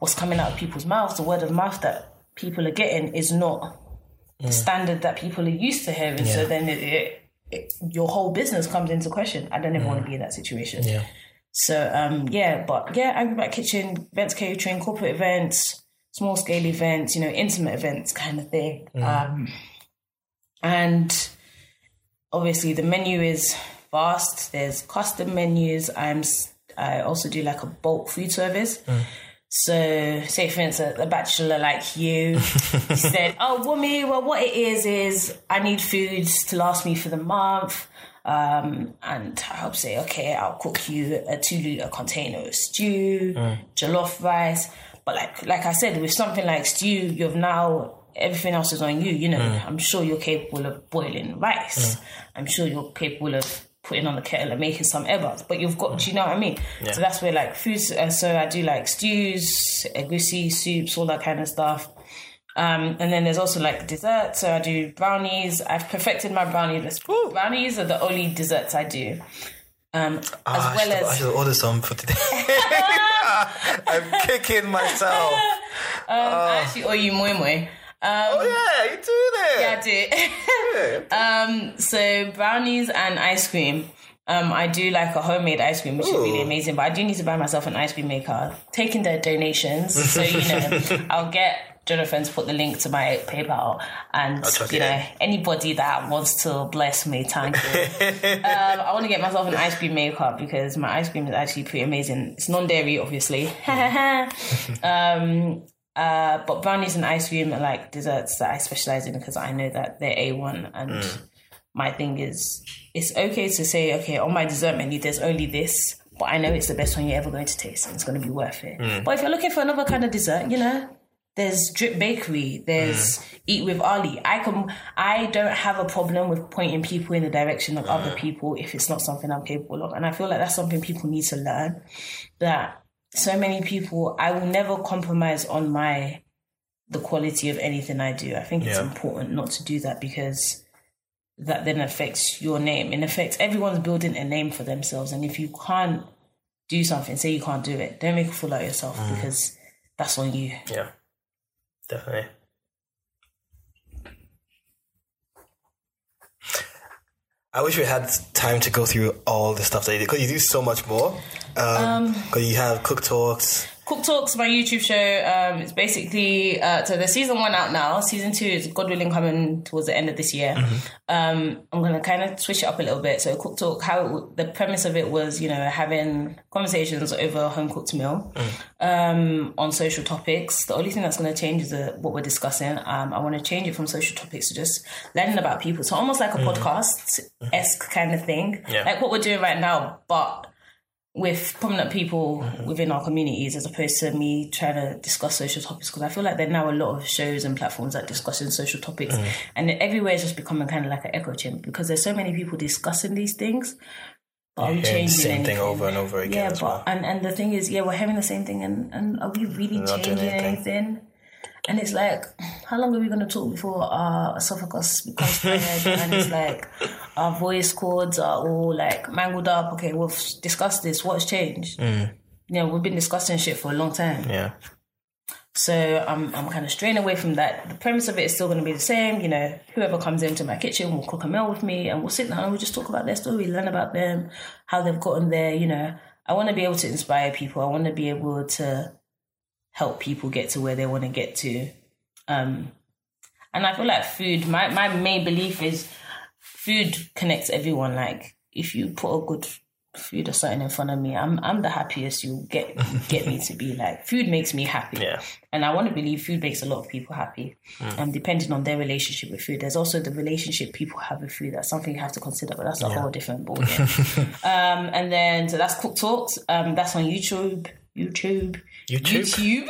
what's coming out of people's mouths, the word of mouth that people are getting, is not the standard that people are used to hearing. So then it, it, it, your whole business comes into question. I don't ever want to be in that situation. Yeah. So um yeah, but yeah, Angry Black Kitchen, events catering, corporate events, small scale events, you know, intimate events kind of thing. Um and obviously the menu is vast. There's custom menus. I'm I also do like a bulk food service. So, say for instance, a bachelor like you *laughs* said, "Oh, Wunmi, well, what it is is I need foods to last me for the month." Um, and I'll say, okay, I'll cook you a two liter container of stew, mm. jollof rice. But like, like I said, with something like stew, you've now everything else is on you. You know, mm. I'm sure you're capable of boiling rice. Mm. I'm sure you're capable of putting on the kettle and making some ebas. But you've got, do you know what I mean? Yeah. So that's where like foods. Uh, so I do like stews, egusi, soups, all that kind of stuff. Um, and then there's also like dessert. So I do brownies. I've perfected my brownie list. Brownies are the only desserts I do. Um, as Ah, I well should, I should order some for today. *laughs* *laughs* I'm kicking myself. Oh, *laughs* I actually owe you moi moi. Oh yeah, you do that. I do. *laughs* um, so brownies and ice cream. Um, I do like a homemade ice cream, which is really amazing. But I do need to buy myself an ice cream maker. Taking their donations, so you know, *laughs* I'll get Jonathan to put the link to my PayPal, and you know, anybody that wants to bless me, thank you. *laughs* um, I want to get myself an ice cream maker because my ice cream is actually pretty amazing. It's non-dairy, obviously. um, uh, but brownies and ice cream are like desserts that I specialize in because I know that they're A1. And mm. my thing is, it's okay to say, okay, on my dessert menu, there's only this, but I know it's the best one you're ever going to taste and it's going to be worth it. Mm. But if you're looking for another kind of dessert, you know, there's Drip Bakery, there's mm. Eat with Ali. I can, I don't have a problem with pointing people in the direction of other people if it's not something I'm capable of. And I feel like that's something people need to learn. That so many people, I will never compromise on my the quality of anything I do. I think it's Yeah. important not to do that because that then affects your name. In effect, everyone's building a name for themselves, and if you can't do something, say you can't do it, don't make a fool out of yourself mm. because that's on you. Yeah, definitely. I wish we had time to go through all the stuff that you did because you do so much more. Um, because you have cook talks. Cook Talks, my YouTube show. Um, it's basically uh, so the season one out now. Season two is God willing coming towards the end of this year. Um, I'm gonna kind of switch it up a little bit. So Cook Talk, how it, the premise of it was, you know, having conversations over home cooked meal um, on social topics. The only thing that's gonna change is uh, what we're discussing. Um, I want to change it from social topics to just learning about people. So almost like a podcast esque kind of thing, Yeah. like what we're doing right now, but with prominent people within our communities as opposed to me trying to discuss social topics because I feel like there are now a lot of shows and platforms that discussing social topics mm. and everywhere is just becoming kind of like an echo chamber because there's so many people discussing these things. But are Hearing the changing same thing over and over again Yeah, but well. and and the thing is, yeah, we're having the same thing, and and are we really Not changing anything. anything? And it's like, how long are we going to talk before our esophagus becomes *laughs* tired? and it's like, our voice cords are all like mangled up. Okay, we've discussed this. What's changed? Mm. You know, we've been discussing shit for a long time. Yeah. So I'm I'm kind of straying away from that. The premise of it is still going to be the same. You know, whoever comes into my kitchen will cook a meal with me, and we'll sit down and we'll just talk about their story, learn about them, how they've gotten there. You know, I want to be able to inspire people. I want to be able to help people get to where they want to get to. Um, and I feel like food. My my main belief is food connects everyone. Like if you put a good food or something in front of me, I'm I'm the happiest you'll get *laughs* get me to be. Like food makes me happy. Yeah. And I want to believe food makes a lot of people happy. And depending on their relationship with food, there's also the relationship people have with food. That's something you have to consider, but that's a whole different ballgame. *laughs* um, and then so that's Cook Talks. Um, that's on YouTube. YouTube. YouTube? YouTube.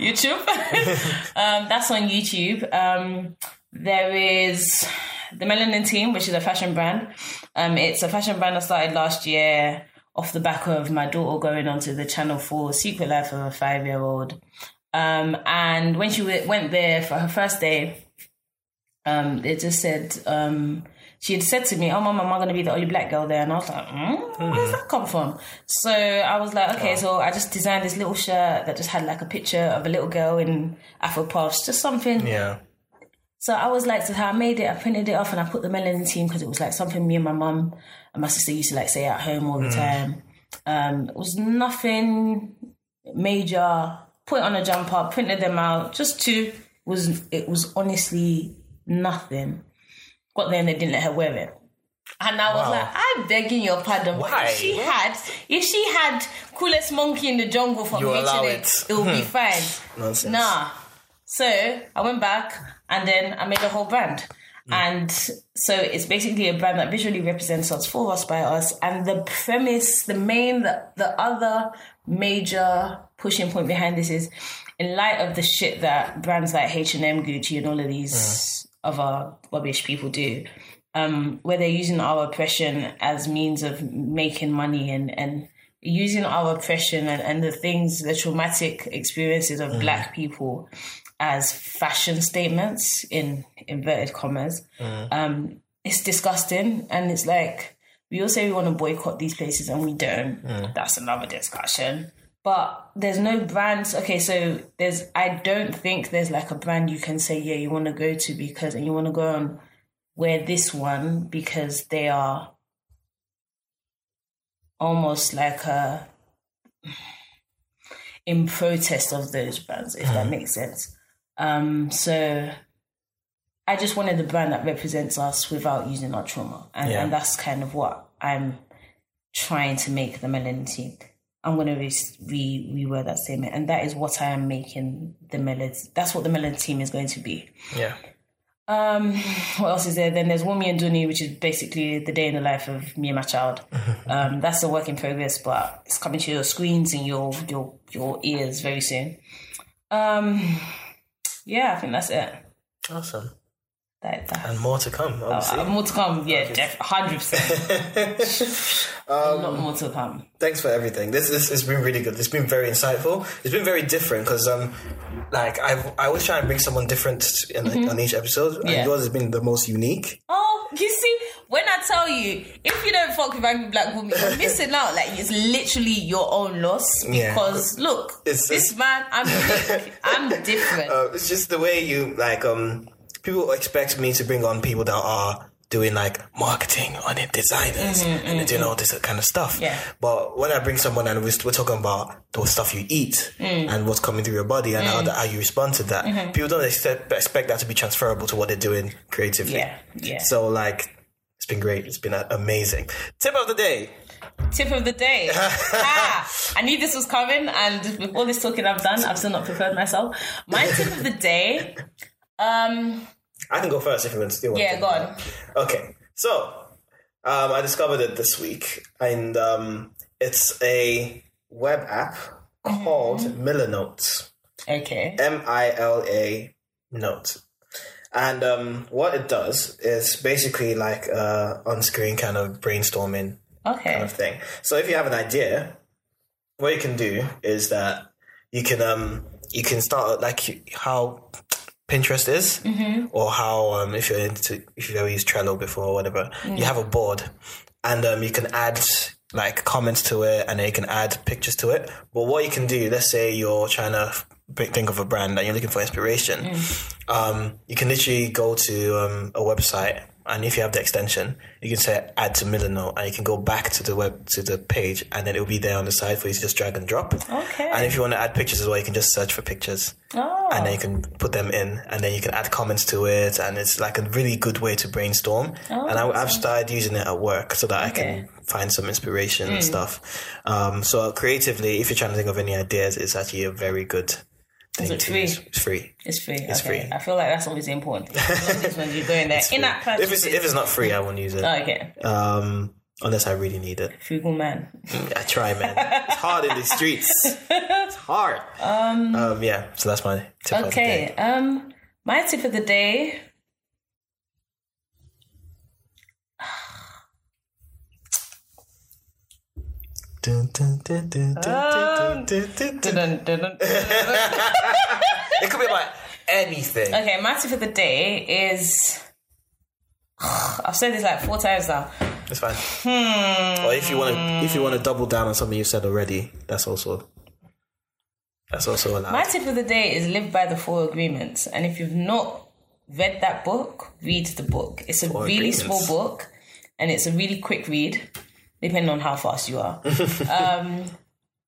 YouTube. *laughs* um, that's on YouTube. Um, there is the Melanin Team, which is a fashion brand. Um, it's a fashion brand I started last year off the back of my daughter going onto the Channel 4 Secret Life of a Five Year Old. Um, and when she w- went there for her first day, um, it just said, um, she had said to me, Oh, mom, am I going to be the only black girl there? And I was like, mm, Where does that come from? So I was like, Okay, so I just designed this little shirt that just had like a picture of a little girl in Afro puffs, just something Yeah. So I was like, to her, I made it, I printed it off, and I put the melanin team because it was like something me and my mum and my sister used to like say at home all the time. Um, it was nothing major. Put it on a jumper, printed them out. Just two was it was honestly nothing. Got there and they didn't let her wear it. And I was Wow. like, I'm begging your pardon. But Why? if she had, if she had coolest monkey in the jungle from You allow H&M, it. it would be fine. Nonsense. Nah. So I went back and then I made a whole brand. And so it's basically a brand that visually represents us, for us, by us. And the premise, the main, the, the other major pushing point behind this is in light of the shit that brands like H&M, Gucci and all of these other rubbish people do, um, where they're using our oppression as means of making money and, and using our oppression and, and the things, the traumatic experiences of black people as fashion statements in inverted commas. Mm-hmm. Um, it's disgusting. And it's like, we all say we want to boycott these places and we don't. Mm. That's another discussion. But there's no brands. Okay, so there's, I don't think there's like a brand you can say, yeah, you want to go to because, and you want to go and wear this one because they are almost like a in protest of those brands, if that mm-hmm. makes sense. Um, so I just wanted the brand that represents us without using our trauma, and, Yeah. and that's kind of what I'm trying to make the Melanin team. I'm going to re, re reword that statement, and that is what I am making the Melanin. That's what the Melanin team is going to be. Yeah. Um, what else is there? Then there's Wunmi and Duni, which is basically the day in the life of me and my child. *laughs* Um, that's a work in progress, but it's coming to your screens and your your your ears very soon. Um, yeah, I think that's it. Awesome. That, that. And more to come, obviously. Uh, more to come, yeah, def- hundred percent. *laughs* A lot more to come. Thanks for everything. This, this has been really good. It's been very insightful. It's been very different because, um, like, I I always try and bring someone different in, on each episode, and Mm-hmm. Yours has been the most unique. Oh, you see, when I tell you, if you don't fuck with angry black Wunmi, you're missing out. Like it's literally your own loss Yeah. because look, It's- this it's- man, I'm. I'm *laughs* different. Uh, it's just the way you like. Um, people expect me to bring on people that are doing like marketing on it, designers, and they're doing all this kind of stuff. Mm-hmm, Yeah. But when I bring someone and we're, we're talking about the stuff you eat Mm. and what's coming through your body and how, that, how you respond to that, Mm-hmm. people don't expect, expect that to be transferable to what they're doing creatively. Yeah, yeah. So like, it's been great. It's been uh, amazing. Tip of the day. Tip of the day. *laughs* ah, I knew this was coming, and with all this talking I've done, I've still not prepared myself. My *laughs* tip of the day. Um, I can go first if you want to still yeah, go on. Okay, so um, I discovered it this week, and um, it's a web app called Milanote. Okay. M I L A Note. And um, what it does is basically like uh, on-screen kind of brainstorming kind of thing. So if you have an idea, what you can do is that you can um you can start like how Pinterest is, or how um if you're into if you've ever used Trello before or whatever, you have a board, and um you can add like comments to it, and you can add pictures to it. But what you can do, let's say you're trying to think of a brand and you're looking for inspiration, um, you can literally go to um, a website and if you have the extension, you can say add to Milanote and you can go back to the web to the page and then it'll be there on the side for you to just drag and drop. Okay. And if you want to add pictures as well, you can just search for pictures Oh. and then you can put them in and then you can add comments to it and it's like a really good way to brainstorm. Oh, and I, I've started using it at work so that I can find some inspiration and stuff. Um, so creatively, if you're trying to think of any ideas, it's actually a very good thing it free? It's free. It's free. It's okay. free. I feel like that's always the important. *laughs* It's when you're going there. In that If it's if it's not free, I won't use it. okay. Um, unless I really need it. Frugal man. I try, man. *laughs* It's hard in the streets. It's hard. Um, yeah. So that's my tip of the Okay. Um, my tip of the day Um, *laughs* it could be about anything. okay, my tip of the day is. *sighs* I've said this like four times now. It's fine. Hmm. Or if you want to, if you want to double down on something you said already, that's also that's also allowed. My tip of the day is live by the four agreements. And if you've not read that book, read the book. It's a Four really Agreements. small book and it's a really quick read, depending on how fast you are. *laughs* um,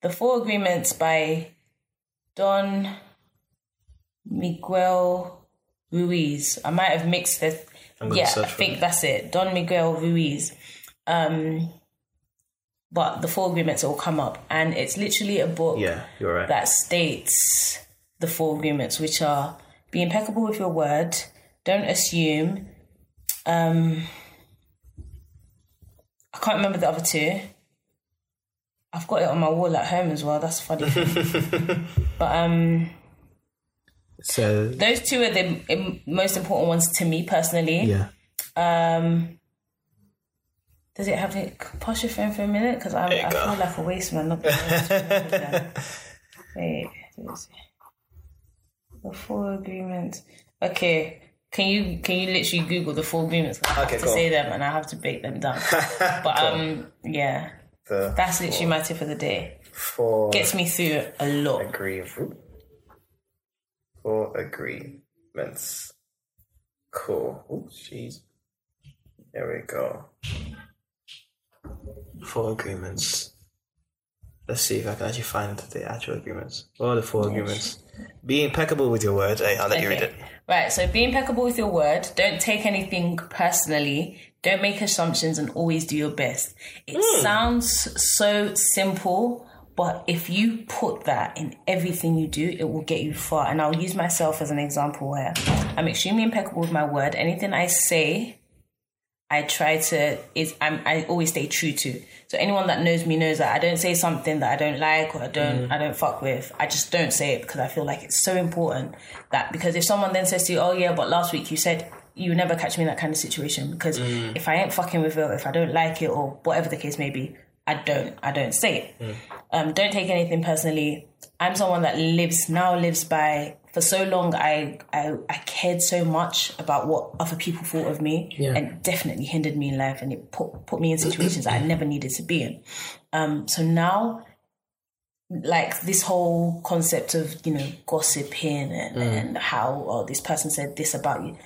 the Four Agreements by Don Miguel Ruiz. I might have mixed the. gonna Yeah, I think it. that's it. Don Miguel Ruiz. Um, but the Four Agreements will come up, and it's literally a book yeah, you're right. that states the four agreements, which are be impeccable with your word, don't assume. Um, I can't remember the other two. I've got it on my wall at home as well. That's funny. *laughs* but um, so those two are the most important ones to me personally. yeah, Um, does it have it? Pause your phone for a minute because I, I feel like a waste man. Not *laughs* gonna- Wait, let me see. the four agreements. Okay, can you can you literally Google the four agreements? I have Okay, to cool. say them and I have to break them down. *laughs* but um, yeah, the that's literally my tip of the day. four Gets me through a lot. agree four agreements. Cool. Oh, jeez. There we go. Four agreements. Let's see if I can actually find the actual agreements. What are the four agreements? Be impeccable with your word. Hey, I'll let you read it. Right, so be impeccable with your word. Don't take anything personally. Don't make assumptions and always do your best. It Hmm. sounds so simple, but if you put that in everything you do, it will get you far. And I'll use myself as an example where I'm extremely impeccable with my word. Anything I say, I try to is I'm I always stay true to. So anyone that knows me knows that I don't say something that I don't like or I don't mm. I don't fuck with. I just don't say it because I feel like it's so important that because if someone then says to you, "Oh yeah, but last week you said you never catch me in that kind of situation," because mm. if I ain't fucking with it, if I don't like it or whatever the case may be, I don't I don't say it. Mm. Um, don't take anything personally. I'm someone that lives now lives by. For so long, I, I I cared so much about what other people thought of me, and definitely hindered me in life, and it put put me in situations that I never needed to be in. Um, so now, like this whole concept of you know gossiping and, and how oh this person said this about you,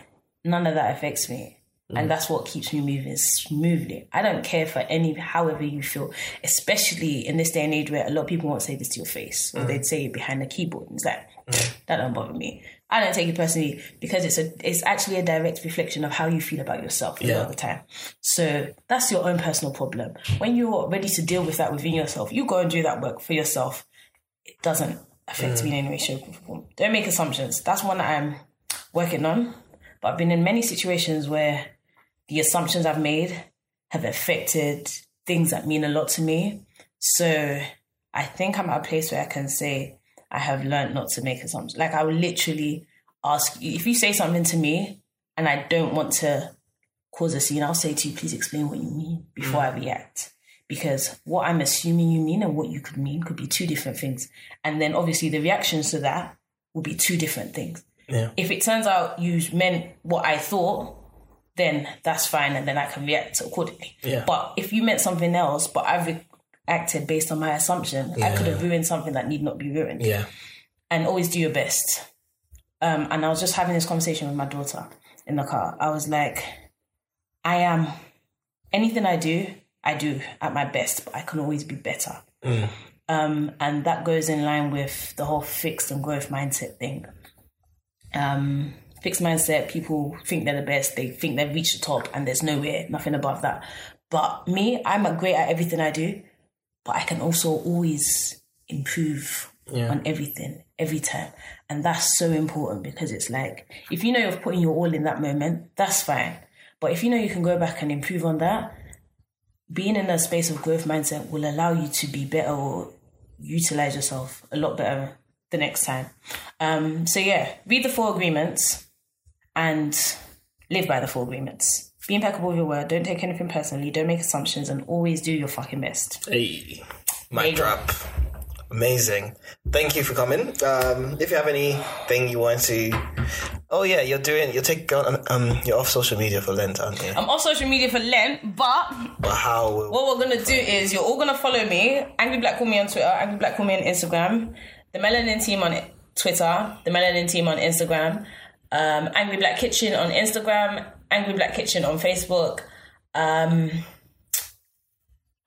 none of that affects me. And that's what keeps me moving smoothly. I don't care for any, however you feel, especially in this day and age where a lot of people won't say this to your face or they'd say it behind the keyboard. It's like, mm. that don't bother me. I don't take it personally because it's a, it's actually a direct reflection of how you feel about yourself a lot of the time. So that's your own personal problem. When you're ready to deal with that within yourself, you go and do that work for yourself. It doesn't affect mm. me in any way, shape, or form. Don't make assumptions. That's one that I'm working on. But I've been in many situations where the assumptions I've made have affected things that mean a lot to me. So I think I'm at a place where I can say I have learned not to make assumptions. Like I will literally ask you if you say something to me and I don't want to cause a scene, I'll say to you, please explain what you mean before I mm. react. Because what I'm assuming you mean and what you could mean could be two different things. And then obviously the reactions to that will be two different things. Yeah. If it turns out you meant what I thought, then that's fine and then I can react accordingly. Yeah. But if you meant something else, but I've reacted based on my assumption, I could have ruined something that need not be ruined. Yeah. And always do your best. Um, and I was just having this conversation with my daughter in the car. I was like, I am anything I do, I do at my best, but I can always be better. Um, and that goes in line with the whole fixed and growth mindset thing. Um, fixed mindset, people think they're the best, they think they've reached the top, and there's nowhere, nothing above that. But me, I'm a great at everything I do, but I can also always improve on everything every time. And that's so important because it's like, if you know you're putting your all in that moment, that's fine. But if you know you can go back and improve on that, being in a space of growth mindset will allow you to be better or utilize yourself a lot better the next time. Um, so yeah, read the four agreements and live by the four agreements. Be impeccable with your word. Don't take anything personally. Don't make assumptions, and always do your fucking best. Hey. Mic go. drop. Amazing. Thank you for coming. Um, if you have anything you want to, oh yeah, you're doing, you're taking, um, you're off social media for Lent, aren't you? I'm off social media for Lent, but But how will what we're gonna do is you're all gonna follow me. Angry Black Wunmi on Twitter. Angry Black Wunmi on Instagram. The Melanin Team on Twitter. The Melanin Team on Instagram. Um, Angry Black Kitchen on Instagram. Angry Black Kitchen on Facebook. Um,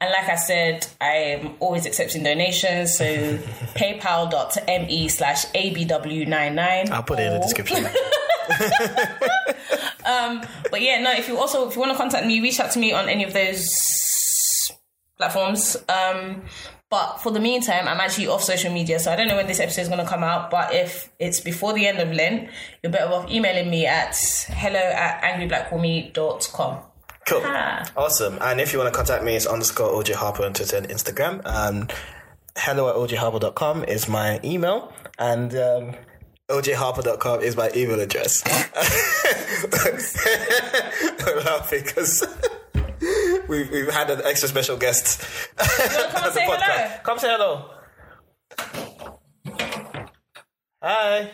and like I said, I'm always accepting donations. So *laughs* paypal.me slash abw99. I'll put it in the description. *laughs* But yeah, no. If you also if you want to contact me, reach out to me on any of those platforms. Um, but for the meantime, I'm actually off social media, so I don't know when this episode is going to come out. But if it's before the end of Lent, you're better off emailing me at hello at angryblackwunmi.com. Cool. Ah. Awesome. And if you want to contact me, it's underscore OJ Harper on Twitter and Instagram. And hello at ojharper.com is my email. And um, ojharper.com is my email address. We're *laughs* *laughs* laughing because *laughs* we've, we've had an extra special guest. come *laughs* and on the hello? podcast. Come say hello. Hi.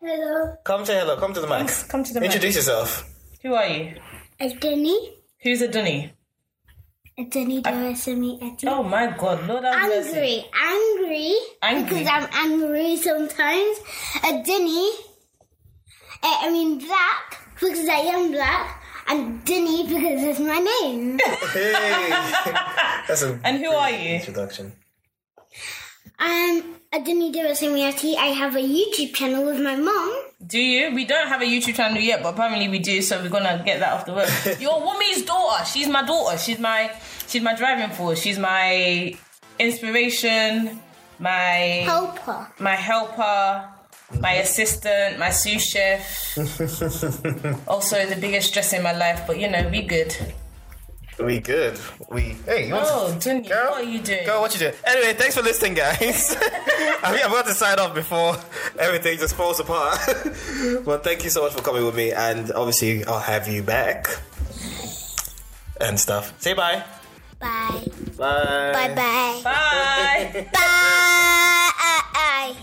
Hello. Come say hello. Come to the mic. Come to the mic. Introduce yourself. Who are you? A Denny. Who's a dunny? A Denny Dorisimi Etty. Oh my God, Lord have mercy. Angry. Angry. Angry. Because I'm angry sometimes. A Denny. eh, I mean black because I am black. And Denny because it's my name. Hey. *laughs* That's a And who are you? introduction. Um, I'm a Denny Dorisimi Etty. I have a YouTube channel with my mom. Do you? We don't have a YouTube channel yet, but apparently we do, so we're gonna get that off the road. *laughs* Your woman's daughter. She's my daughter. She's my she's my driving force. She's my inspiration, my Helper. my helper, my assistant, my sous chef. *laughs* also the biggest stress in my life, but you know, we good. We good. We hey, you want Oh, Dunya, Girl? what are you doing? Go, what you doing? Anyway, thanks for listening, guys. *laughs* *laughs* I mean, I'm about to sign off before everything just falls apart. but thank you so much for coming with me, and obviously, I'll have you back and stuff. Say bye. bye. Bye. Bye. Bye bye. Bye. Bye.